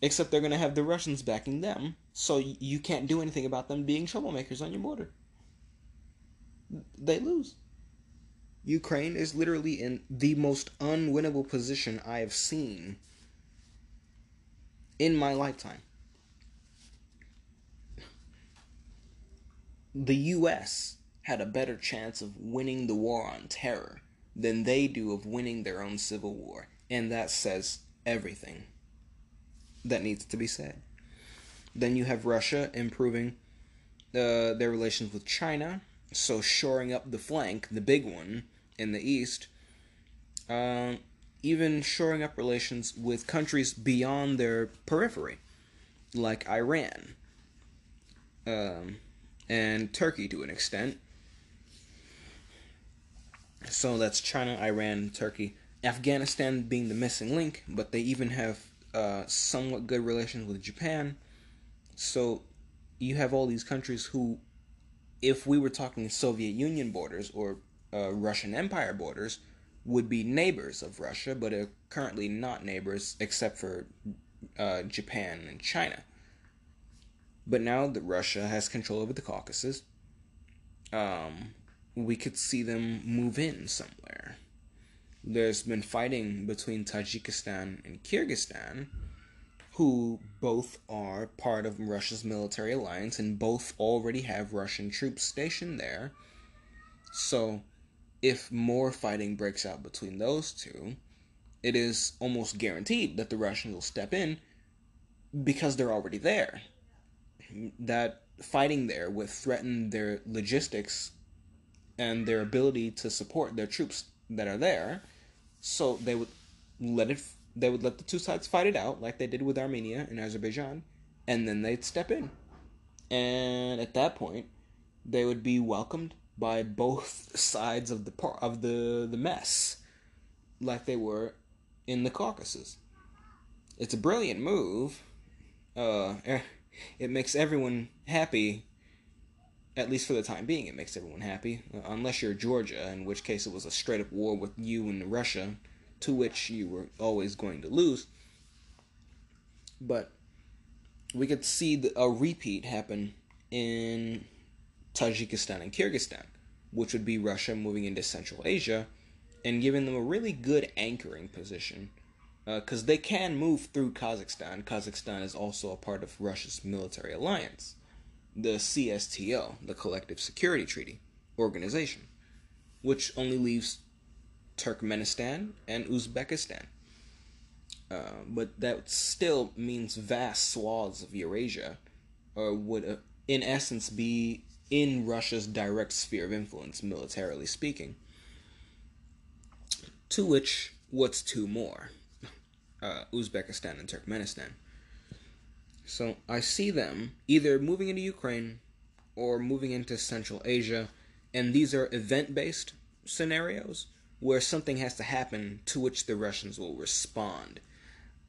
Except they're gonna have the Russians backing them, so you can't do anything about them being troublemakers on your border. They lose. Ukraine is literally in the most unwinnable position I have seen in my lifetime. The US had a better chance of winning the war on terror than they do of winning their own civil war, and that says everything that needs to be said. Then you have Russia improving uh, their relations with China, so shoring up the flank, the big one, in the east, um, even shoring up relations with countries beyond their periphery, like Iran um, and Turkey to an extent. So that's China, Iran, Turkey, Afghanistan being the missing link, but they even have uh, somewhat good relations with Japan. So you have all these countries who, if we were talking Soviet Union borders or uh, Russian Empire borders would be neighbors of Russia, but are currently not neighbors except for uh, Japan and China. But now that Russia has control over the Caucasus, um, we could see them move in somewhere. There's been fighting between Tajikistan and Kyrgyzstan, who both are part of Russia's military alliance and both already have Russian troops stationed there. So, if more fighting breaks out between those two, it is almost guaranteed that the Russians will step in because they're already there. That fighting there would threaten their logistics and their ability to support their troops that are there. So they would let it they would let the two sides fight it out like they did with Armenia and Azerbaijan and then they'd step in. And at that point, they would be welcomed by both sides of the par- of the the mess like they were in the Caucasus. It's a brilliant move. Uh, eh, it makes everyone happy. At least for the time being, it makes everyone happy. Uh, unless you're Georgia, in which case it was a straight up war with you and Russia, to which you were always going to lose. But we could see a repeat happen in Tajikistan and Kyrgyzstan, which would be Russia moving into Central Asia and giving them a really good anchoring position because uh, they can move through Kazakhstan. Kazakhstan is also a part of Russia's military alliance, the CSTO, the Collective Security Treaty Organization, which only leaves Turkmenistan and Uzbekistan. Uh, but that still means vast swaths of Eurasia, or would, uh, in essence, be in Russia's direct sphere of influence, militarily speaking. To which, what's two more? Uh, Uzbekistan and Turkmenistan. So I see them either moving into Ukraine or moving into Central Asia, and these are event based scenarios where something has to happen to which the Russians will respond.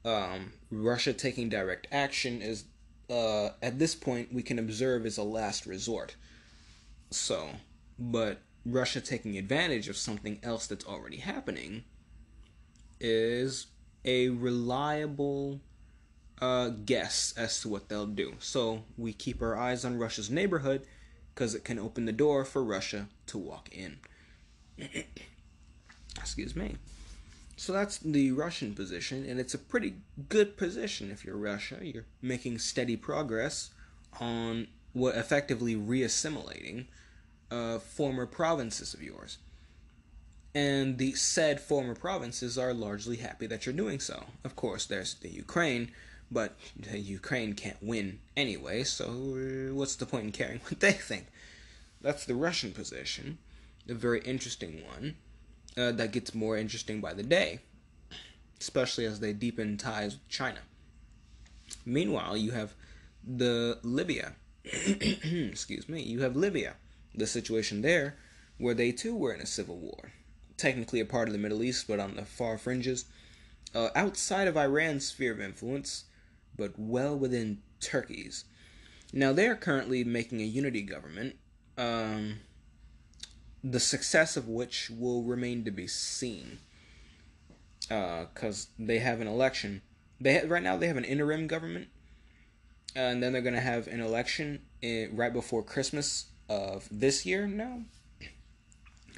Um, Russia taking direct action is, uh, at this point, we can observe as a last resort. So, but Russia taking advantage of something else that's already happening is a reliable uh, guess as to what they'll do. So we keep our eyes on Russia's neighborhood because it can open the door for Russia to walk in. Excuse me. So that's the Russian position, and it's a pretty good position if you're Russia. You're making steady progress on what effectively reassimilating uh, former provinces of yours. And the said former provinces are largely happy that you're doing so. Of course, there's the Ukraine, but the Ukraine can't win anyway, so uh, what's the point in caring what they think? That's the Russian position, a very interesting one uh, that gets more interesting by the day, especially as they deepen ties with China. Meanwhile, you have the Libya. Excuse me. You have Libya, the situation there, where they too were in a civil war. Technically a part of the Middle East, but on the far fringes. Uh, outside of Iran's sphere of influence, but well within Turkey's. Now they are currently making a unity government, um, the success of which will remain to be seen. Because uh, they have an election. They ha- right now they have an interim government, and then they're going to have an election in, right before Christmas of this year now.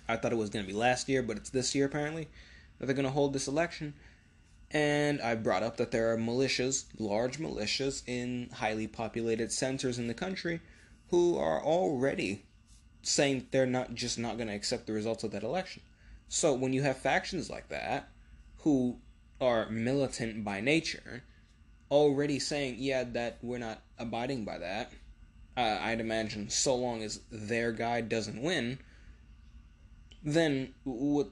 I thought it was going to be last year, but it's this year apparently that they're going to hold this election. And I brought up that there are militias, large militias in highly populated centers in the country who are already saying they're not just not going to accept the results of that election. So when you have factions like that who are militant by nature already saying, yeah, that we're not abiding by that, uh, I'd imagine so long as their guy doesn't win, then what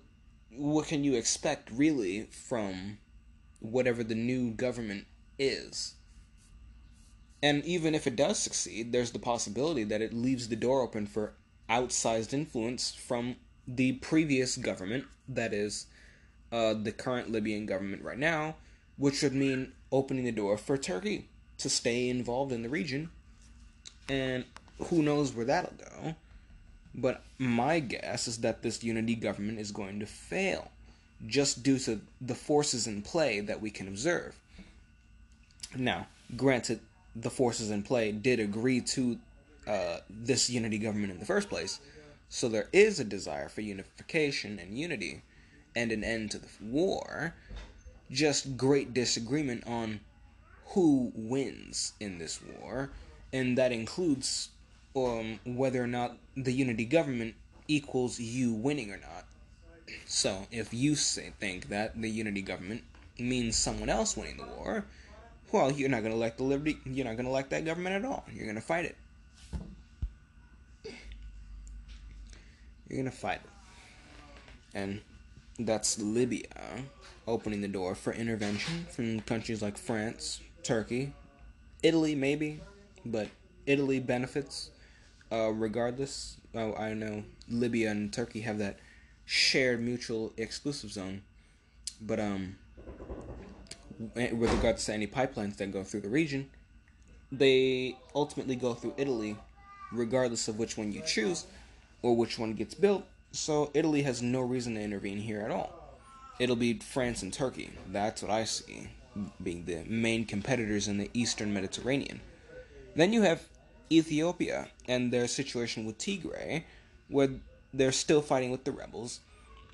what can you expect really from whatever the new government is? And even if it does succeed, there's the possibility that it leaves the door open for outsized influence from the previous government, that is, uh, the current Libyan government right now, which would mean opening the door for Turkey to stay involved in the region and who knows where that'll go. But my guess is that this unity government is going to fail just due to the forces in play that we can observe. Now, granted, the forces in play did agree to uh, this unity government in the first place, So there is a desire for unification and unity and an end to the war, just great disagreement on who wins in this war, and that includes um, whether or not the unity government equals you winning or not. So, if you say, think that the unity government means someone else winning the war, well, you're not going to elect the liberty. You're not going to elect that government at all. You're going to fight it. You're going to fight it. And that's Libya opening the door for intervention from countries like France, Turkey, Italy, maybe, but Italy benefits uh, regardless. Oh, I know Libya and Turkey have that shared mutual exclusive zone, but um, with regards to any pipelines that go through the region, they ultimately go through Italy, regardless of which one you choose or which one gets built. So Italy has no reason to intervene here at all. It'll be France and Turkey. That's what I see being the main competitors in the Eastern Mediterranean. Then you have Ethiopia and their situation with Tigray, where they're still fighting with the rebels,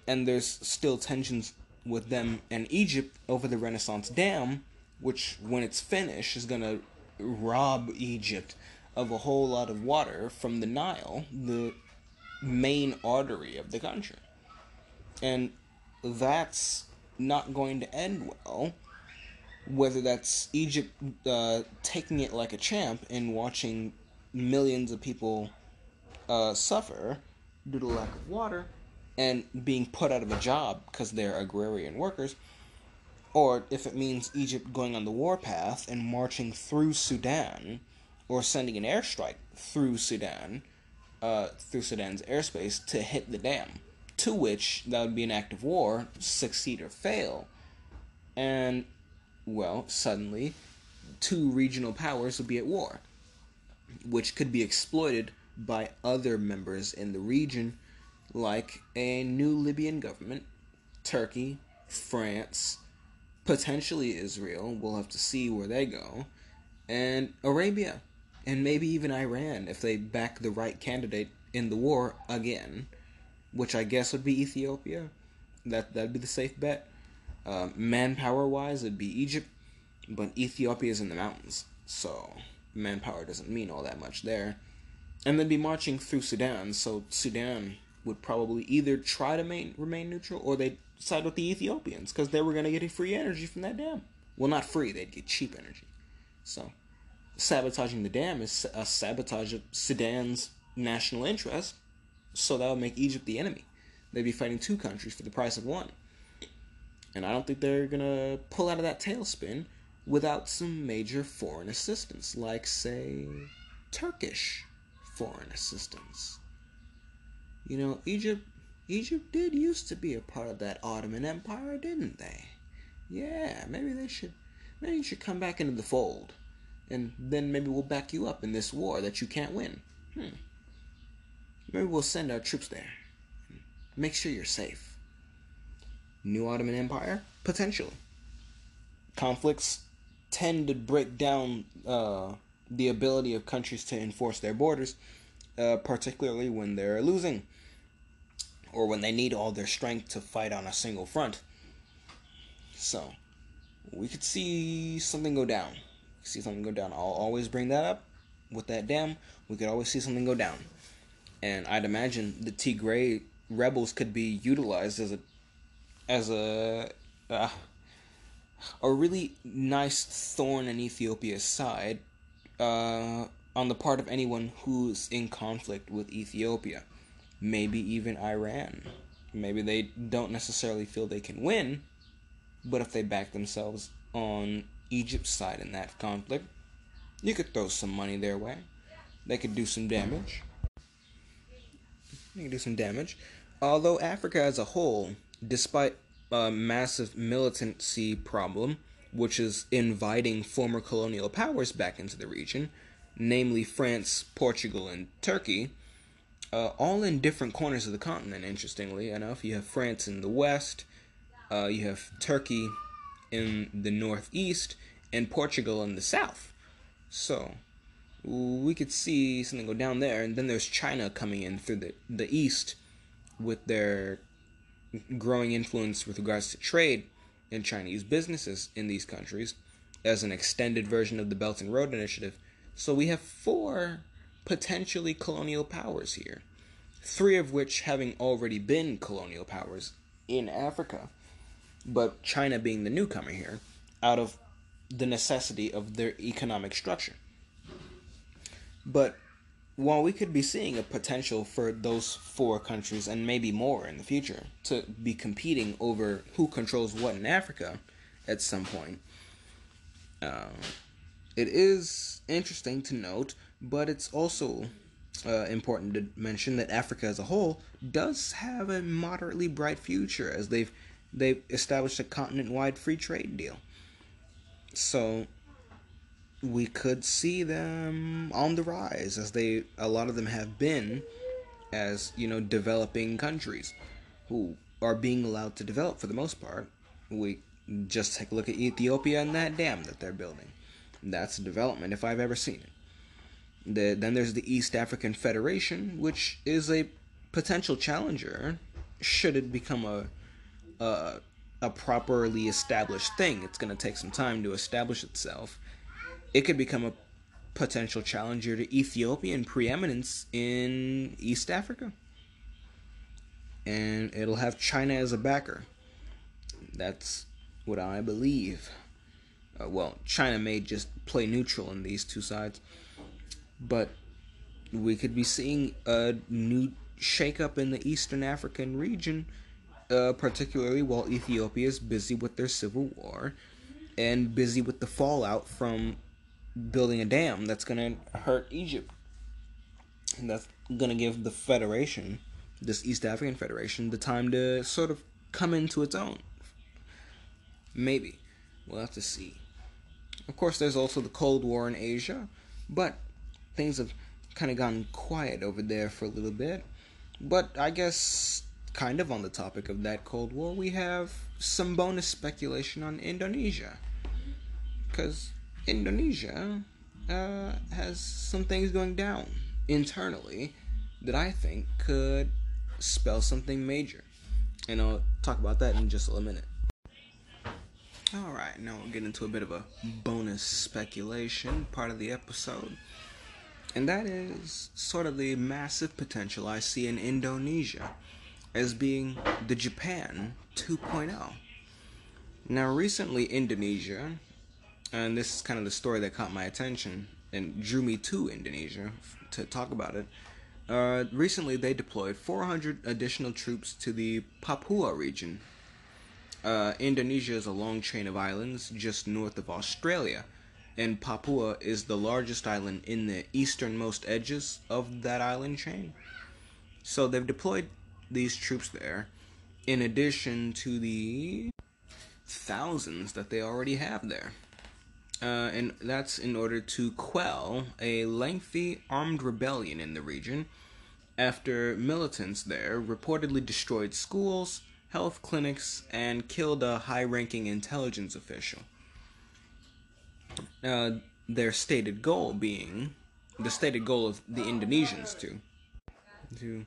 and there's still tensions with them and Egypt over the Renaissance Dam, which, when it's finished, is going to rob Egypt of a whole lot of water from the Nile, the main artery of the country. And that's not going to end well. Whether that's Egypt uh, taking it like a champ and watching millions of people uh, suffer due to lack of water and being put out of a job because they're agrarian workers, or if it means Egypt going on the warpath and marching through Sudan or sending an airstrike through Sudan, uh, through Sudan's airspace to hit the dam, to which that would be an act of war, succeed or fail. And, well, suddenly, two regional powers would be at war, which could be exploited by other members in the region, like a new Libyan government, Turkey, France, potentially Israel. We'll have to see where they go, and Arabia, and maybe even Iran if they back the right candidate in the war again, which I guess would be Ethiopia. That that'd be the safe bet. Uh, manpower wise, it'd be Egypt, but Ethiopia is in the mountains, so manpower doesn't mean all that much there and then be marching through Sudan. So Sudan would probably either try to main, remain neutral or they'd side with the Ethiopians because they were going to get free energy from that dam. Well, not free, they'd get cheap energy. So sabotaging the dam is a sabotage of Sudan's national interest. So that would make Egypt the enemy. They'd be fighting two countries for the price of one. And I don't think they're going to pull out of that tailspin without some major foreign assistance, like, say, Turkish foreign assistance. You know, Egypt Egypt did used to be a part of that Ottoman Empire, didn't they? Yeah, maybe they should maybe you should come back into the fold. And then maybe we'll back you up in this war that you can't win. Hmm. Maybe we'll send our troops there. Make sure you're safe. New Ottoman Empire? Potentially. Conflicts tend to break down uh, the ability of countries to enforce their borders, uh, particularly when they're losing or when they need all their strength to fight on a single front. So, we could see something go down. See something go down. I'll always bring that up with that dam. We could always see something go down, and I'd imagine the Tigray rebels could be utilized as a as a uh, a really nice thorn in Ethiopia's side uh, on the part of anyone who's in conflict with Ethiopia, maybe even Iran. Maybe they don't necessarily feel they can win, but if they back themselves on Egypt's side in that conflict, you could throw some money their way. They could do some damage. They could do some damage. Although Africa as a whole, despite a massive militancy problem, which is inviting former colonial powers back into the region, namely France, Portugal, and Turkey, uh, all in different corners of the continent, interestingly enough. You have France in the west, uh, you have Turkey in the northeast, and Portugal in the south. So, we could see something go down there, and then there's China coming in through the the east with their growing influence with regards to trade and Chinese businesses in these countries as an extended version of the Belt and Road Initiative. So we have four potentially colonial powers here, three of which having already been colonial powers in Africa, but China being the newcomer here out of the necessity of their economic structure. But while we could be seeing a potential for those four countries and maybe more in the future to be competing over who controls what in Africa at some point, uh, it is interesting to note, but it's also uh, important to mention that Africa as a whole does have a moderately bright future as they've they've established a continent-wide free trade deal. So we could see them on the rise as they a lot of them have been as you know developing countries who are being allowed to develop for the most part. We just take a look at Ethiopia and that dam that they're building. That's development if I've ever seen it. The, then there's the East African Federation which is a potential challenger should it become a a, a properly established thing. It's going to take some time to establish itself it could become a potential challenger to Ethiopian preeminence in East Africa. And it'll have China as a backer. That's what I believe. Uh, well, China may just play neutral in these two sides, but we could be seeing a new shakeup in the Eastern African region, uh, particularly while Ethiopia is busy with their civil war and busy with the fallout from building a dam that's going to hurt Egypt. And that's going to give the Federation, this East African Federation, the time to sort of come into its own. Maybe. We'll have to see. Of course, there's also the Cold War in Asia, but things have kind of gone quiet over there for a little bit. But I guess, kind of on the topic of that Cold War, we have some bonus speculation on Indonesia. Because Indonesia uh, has some things going down internally that I think could spell something major. And I'll talk about that in just a minute. Alright, now we'll get into a bit of a bonus speculation part of the episode. And that is sort of the massive potential I see in Indonesia as being the Japan 2.0. Now, recently, Indonesia and this is kind of the story that caught my attention and drew me to Indonesia to talk about it. Uh, recently, they deployed 400 additional troops to the Papua region. Uh, Indonesia is a long chain of islands just north of Australia, and Papua is the largest island in the easternmost edges of that island chain. So they've deployed these troops there, in addition to the thousands that they already have there. Uh, and that's in order to quell a lengthy armed rebellion in the region after militants there reportedly destroyed schools, health clinics, and killed a high ranking intelligence official. Uh, their stated goal being the stated goal of the Indonesians to to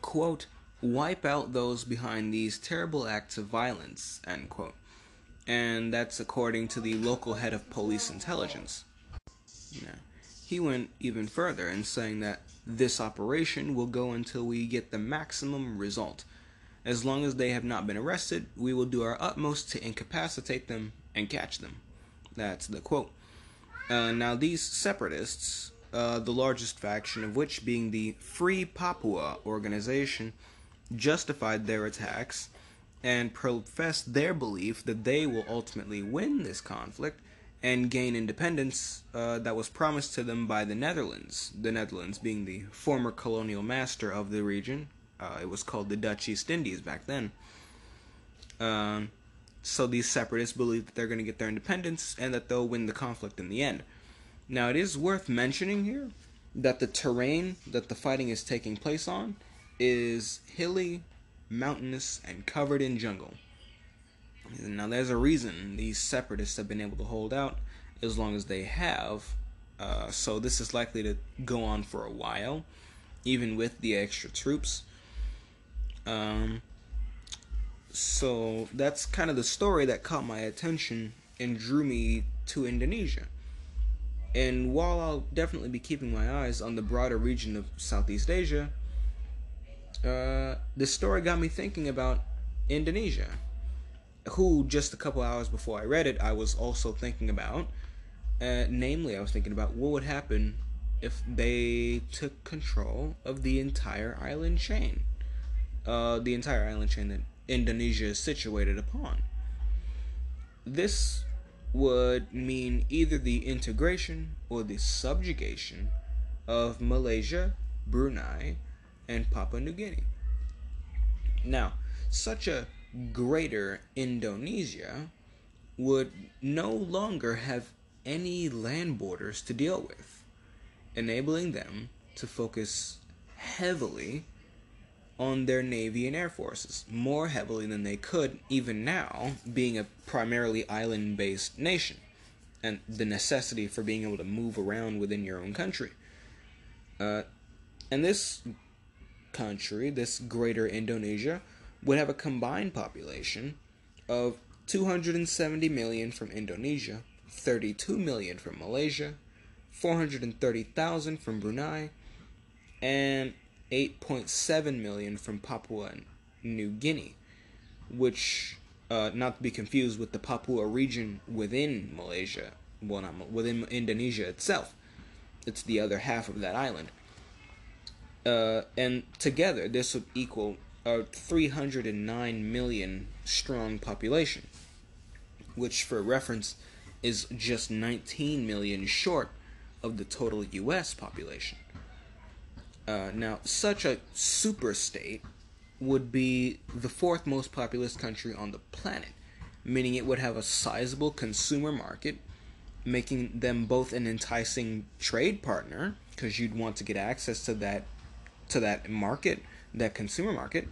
quote wipe out those behind these terrible acts of violence end quote and that's according to the local head of police intelligence. He went even further in saying that this operation will go until we get the maximum result. As long as they have not been arrested, we will do our utmost to incapacitate them and catch them. That's the quote. Uh, now, these separatists, uh, the largest faction of which being the Free Papua organization, justified their attacks and profess their belief that they will ultimately win this conflict and gain independence uh, that was promised to them by the Netherlands. The Netherlands being the former colonial master of the region. Uh, it was called the Dutch East Indies back then. Um, so these separatists believe that they're going to get their independence and that they'll win the conflict in the end. Now, it is worth mentioning here that the terrain that the fighting is taking place on is hilly mountainous, and covered in jungle. Now, there's a reason these separatists have been able to hold out as long as they have, Uh, so this is likely to go on for a while, even with the extra troops. Um, so that's kind of the story that caught my attention and drew me to Indonesia. And while I'll definitely be keeping my eyes on the broader region of Southeast Asia, uh, this story got me thinking about Indonesia, who just a couple hours before I read it, I was also thinking about. Uh, namely, I was thinking about what would happen if they took control of the entire island chain, uh, the entire island chain that Indonesia is situated upon. This would mean either the integration or the subjugation of Malaysia, Brunei, and Papua New Guinea. Now, such a greater Indonesia would no longer have any land borders to deal with, enabling them to focus heavily on their navy and air forces, more heavily than they could even now, being a primarily island based nation, and the necessity for being able to move around within your own country. Uh, and this country, this greater Indonesia, would have a combined population of 270 million from Indonesia, 32 million from Malaysia, 430,000 from Brunei, and 8.7 million from Papua New Guinea, which, uh, not to be confused with the Papua region within Malaysia, well, not within Indonesia itself. It's the other half of that island. Uh, and together, this would equal a 309 million strong population, which, for reference, is just 19 million short of the total U.S. population. Uh, now, such a super state would be the fourth most populous country on the planet, meaning it would have a sizable consumer market, making them both an enticing trade partner because you'd want to get access to that to that market, that consumer market,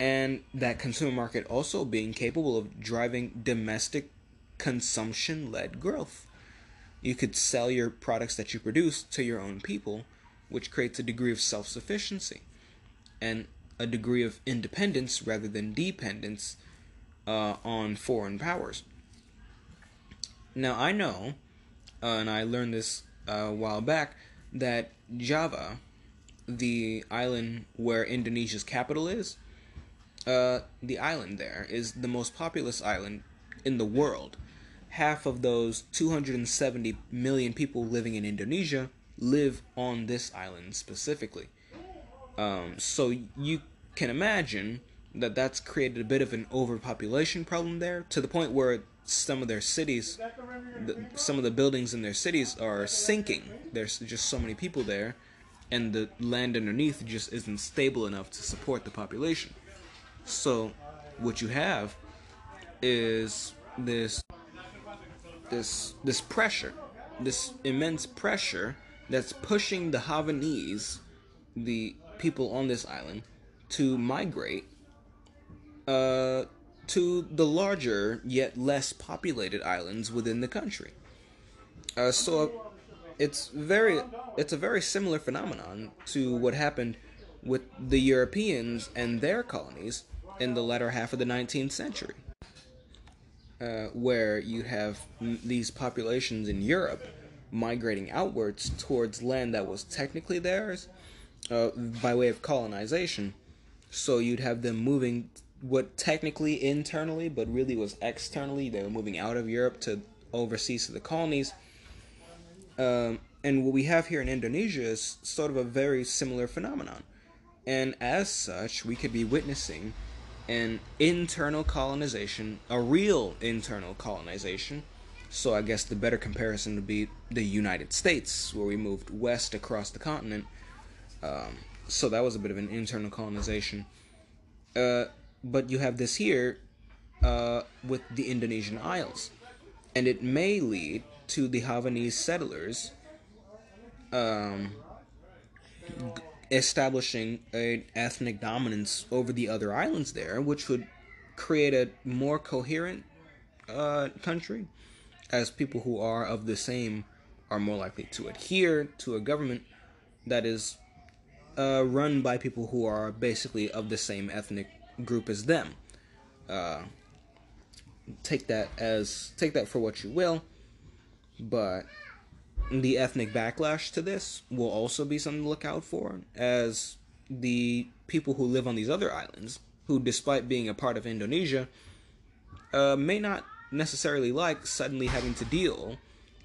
and that consumer market also being capable of driving domestic consumption-led growth. You could sell your products that you produce to your own people which creates a degree of self sufficiency and a degree of independence rather than dependence uh, on foreign powers. Now, I know, uh, and I learned this uh, a while back, that Java, the island where Indonesia's capital is, uh, the island there is the most populous island in the world. Half of those 270 million people living in Indonesia live on this island specifically. Um, so you can imagine that that's created a bit of an overpopulation problem there to the point where some of their cities, the, some of the buildings in their cities are sinking. There's just so many people there, and the land underneath just isn't stable enough to support the population. So, what you have is this this this pressure, this immense pressure that's pushing the Javanese, the people on this island, to migrate uh, to the larger yet less populated islands within the country. Uh, so it's very it's a very similar phenomenon to what happened with the Europeans and their colonies in the latter half of the 19th century, uh, where you have m- these populations in Europe migrating outwards towards land that was technically theirs uh, by way of colonization. So you'd have them moving what technically internally, but really was externally. They were moving out of Europe to overseas to the colonies. Um, and what we have here in Indonesia is sort of a very similar phenomenon. And as such, we could be witnessing an internal colonization, a real internal colonization so I guess the better comparison would be the United States, where we moved west across the continent. Um, so that was a bit of an internal colonization. Uh, but you have this here uh, with the Indonesian Isles, and it may lead to the Javanese settlers um, establishing an ethnic dominance over the other islands there, which would create a more coherent uh, country as people who are of the same are more likely to adhere to a government that is uh, run by people who are basically of the same ethnic group as them. Uh, take that as take that for what you will, but the ethnic backlash to this will also be something to look out for, as the people who live on these other islands, who despite being a part of Indonesia, uh, may not necessarily like suddenly having to deal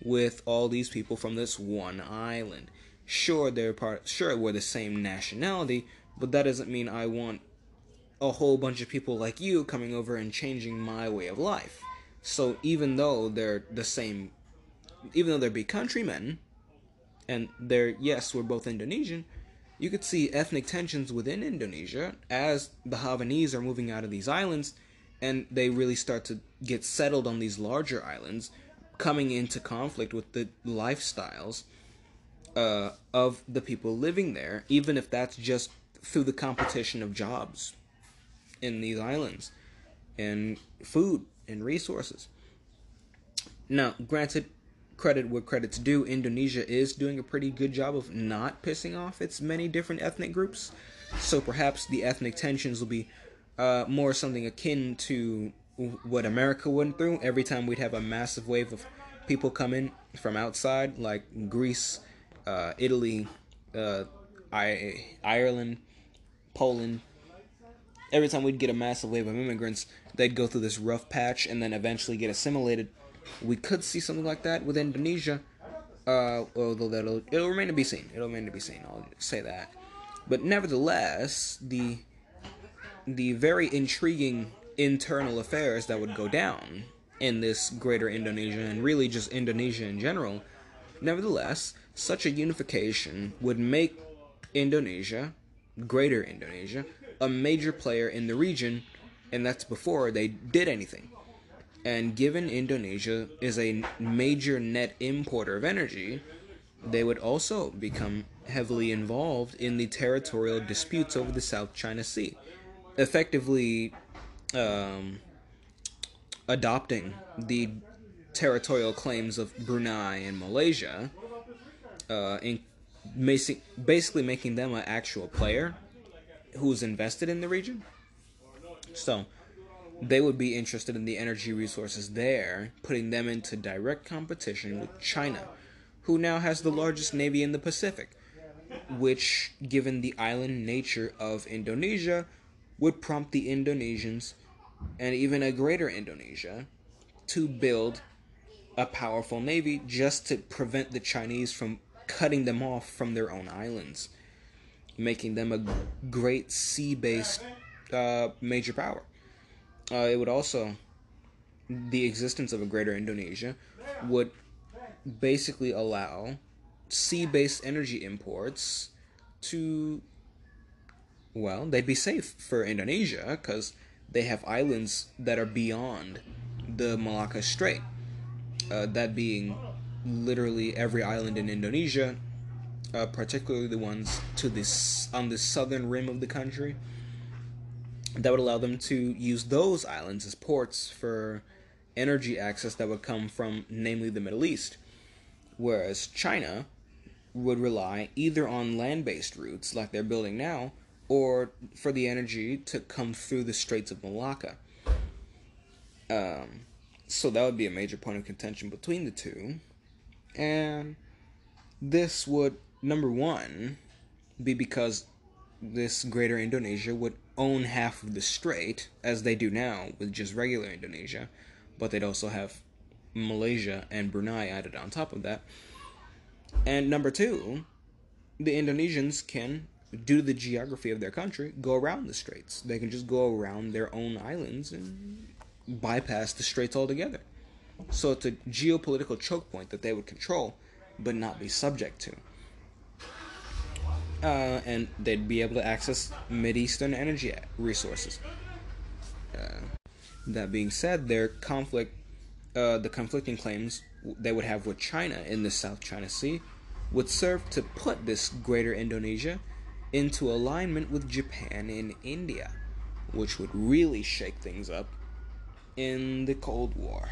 with all these people from this one island. Sure, they're part. Sure, we're the same nationality, but that doesn't mean I want a whole bunch of people like you coming over and changing my way of life. So even though they're the same, even though they're big countrymen, and they're yes, we're both Indonesian, you could see ethnic tensions within Indonesia as the Javanese are moving out of these islands, and they really start to get settled on these larger islands, coming into conflict with the lifestyles uh, of the people living there, even if that's just through the competition of jobs in these islands and food and resources. Now, granted, credit where credit's due, Indonesia is doing a pretty good job of not pissing off its many different ethnic groups. So perhaps the ethnic tensions will be uh, more something akin to what America went through every time we'd have a massive wave of people come in from outside, like Greece, uh, Italy, uh, I- Ireland, Poland, every time we'd get a massive wave of immigrants, they'd go through this rough patch and then eventually get assimilated. We could see something like that with Indonesia, uh, although that'll it'll remain to be seen. It'll remain to be seen. I'll say that. But nevertheless, the the very intriguing internal affairs that would go down in this greater Indonesia and really just Indonesia in general. Nevertheless, such a unification would make Indonesia, greater Indonesia, a major player in the region, and that's before they did anything. And given Indonesia is a major net importer of energy, they would also become heavily involved in the territorial disputes over the South China Sea, effectively um, adopting the territorial claims of Brunei and Malaysia, uh, in basically making them an actual player who's invested in the region. So they would be interested in the energy resources there, putting them into direct competition with China, who now has the largest navy in the Pacific, which, given the island nature of Indonesia, would prompt the Indonesians and even a greater Indonesia to build a powerful navy just to prevent the Chinese from cutting them off from their own islands making them a great sea based uh, major power. Uh, it would also, the existence of a greater Indonesia would basically allow sea based energy imports to, well, they'd be safe for Indonesia because they have islands that are beyond the Malacca Strait. Uh, that being literally every island in Indonesia uh, particularly the ones to this on the southern rim of the country, that would allow them to use those islands as ports for energy access that would come from, namely, the Middle East. Whereas China would rely either on land based routes, like they're building now, or for the energy to come through the Straits of Malacca. Um, so that would be a major point of contention between the two. And this would number one be because this greater Indonesia would own half of the strait, as they do now with just regular Indonesia, but they'd also have Malaysia and Brunei added on top of that. And number two, the Indonesians can, due to the geography of their country, go around the straits. They can just go around their own islands and bypass the straits altogether. So it's a geopolitical choke point that they would control, but not be subject to uh, and they'd be able to access Mid Eastern energy resources. Uh, that being said, their conflict, uh, the conflicting claims they would have with China in the South China Sea, would serve to put this greater Indonesia into alignment with Japan and India, which would really shake things up in the Cold War,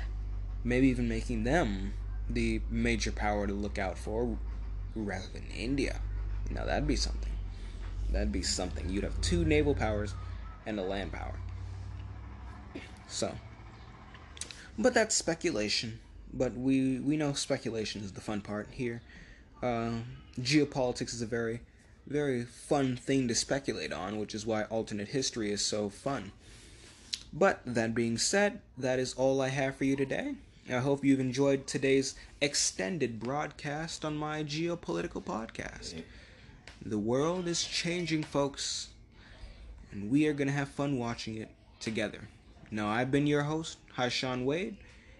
maybe even making them the major power to look out for rather than India. Now that'd be something. That'd be something. You'd have two naval powers and a land power. So, but that's speculation. But we we know speculation is the fun part here. Uh, geopolitics is a very very fun thing to speculate on, which is why alternate history is so fun. But that being said, that is all I have for you today. I hope you've enjoyed today's extended broadcast on my geopolitical podcast. The world is changing, folks, and we are going to have fun watching it together. Now, I've been your host, Haishan Wade,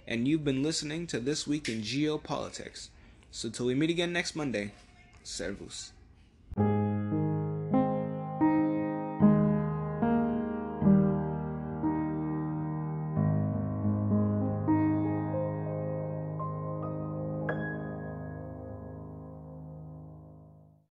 and you've been listening to This Week in Geopolitics. So, till we meet again next Monday, servus.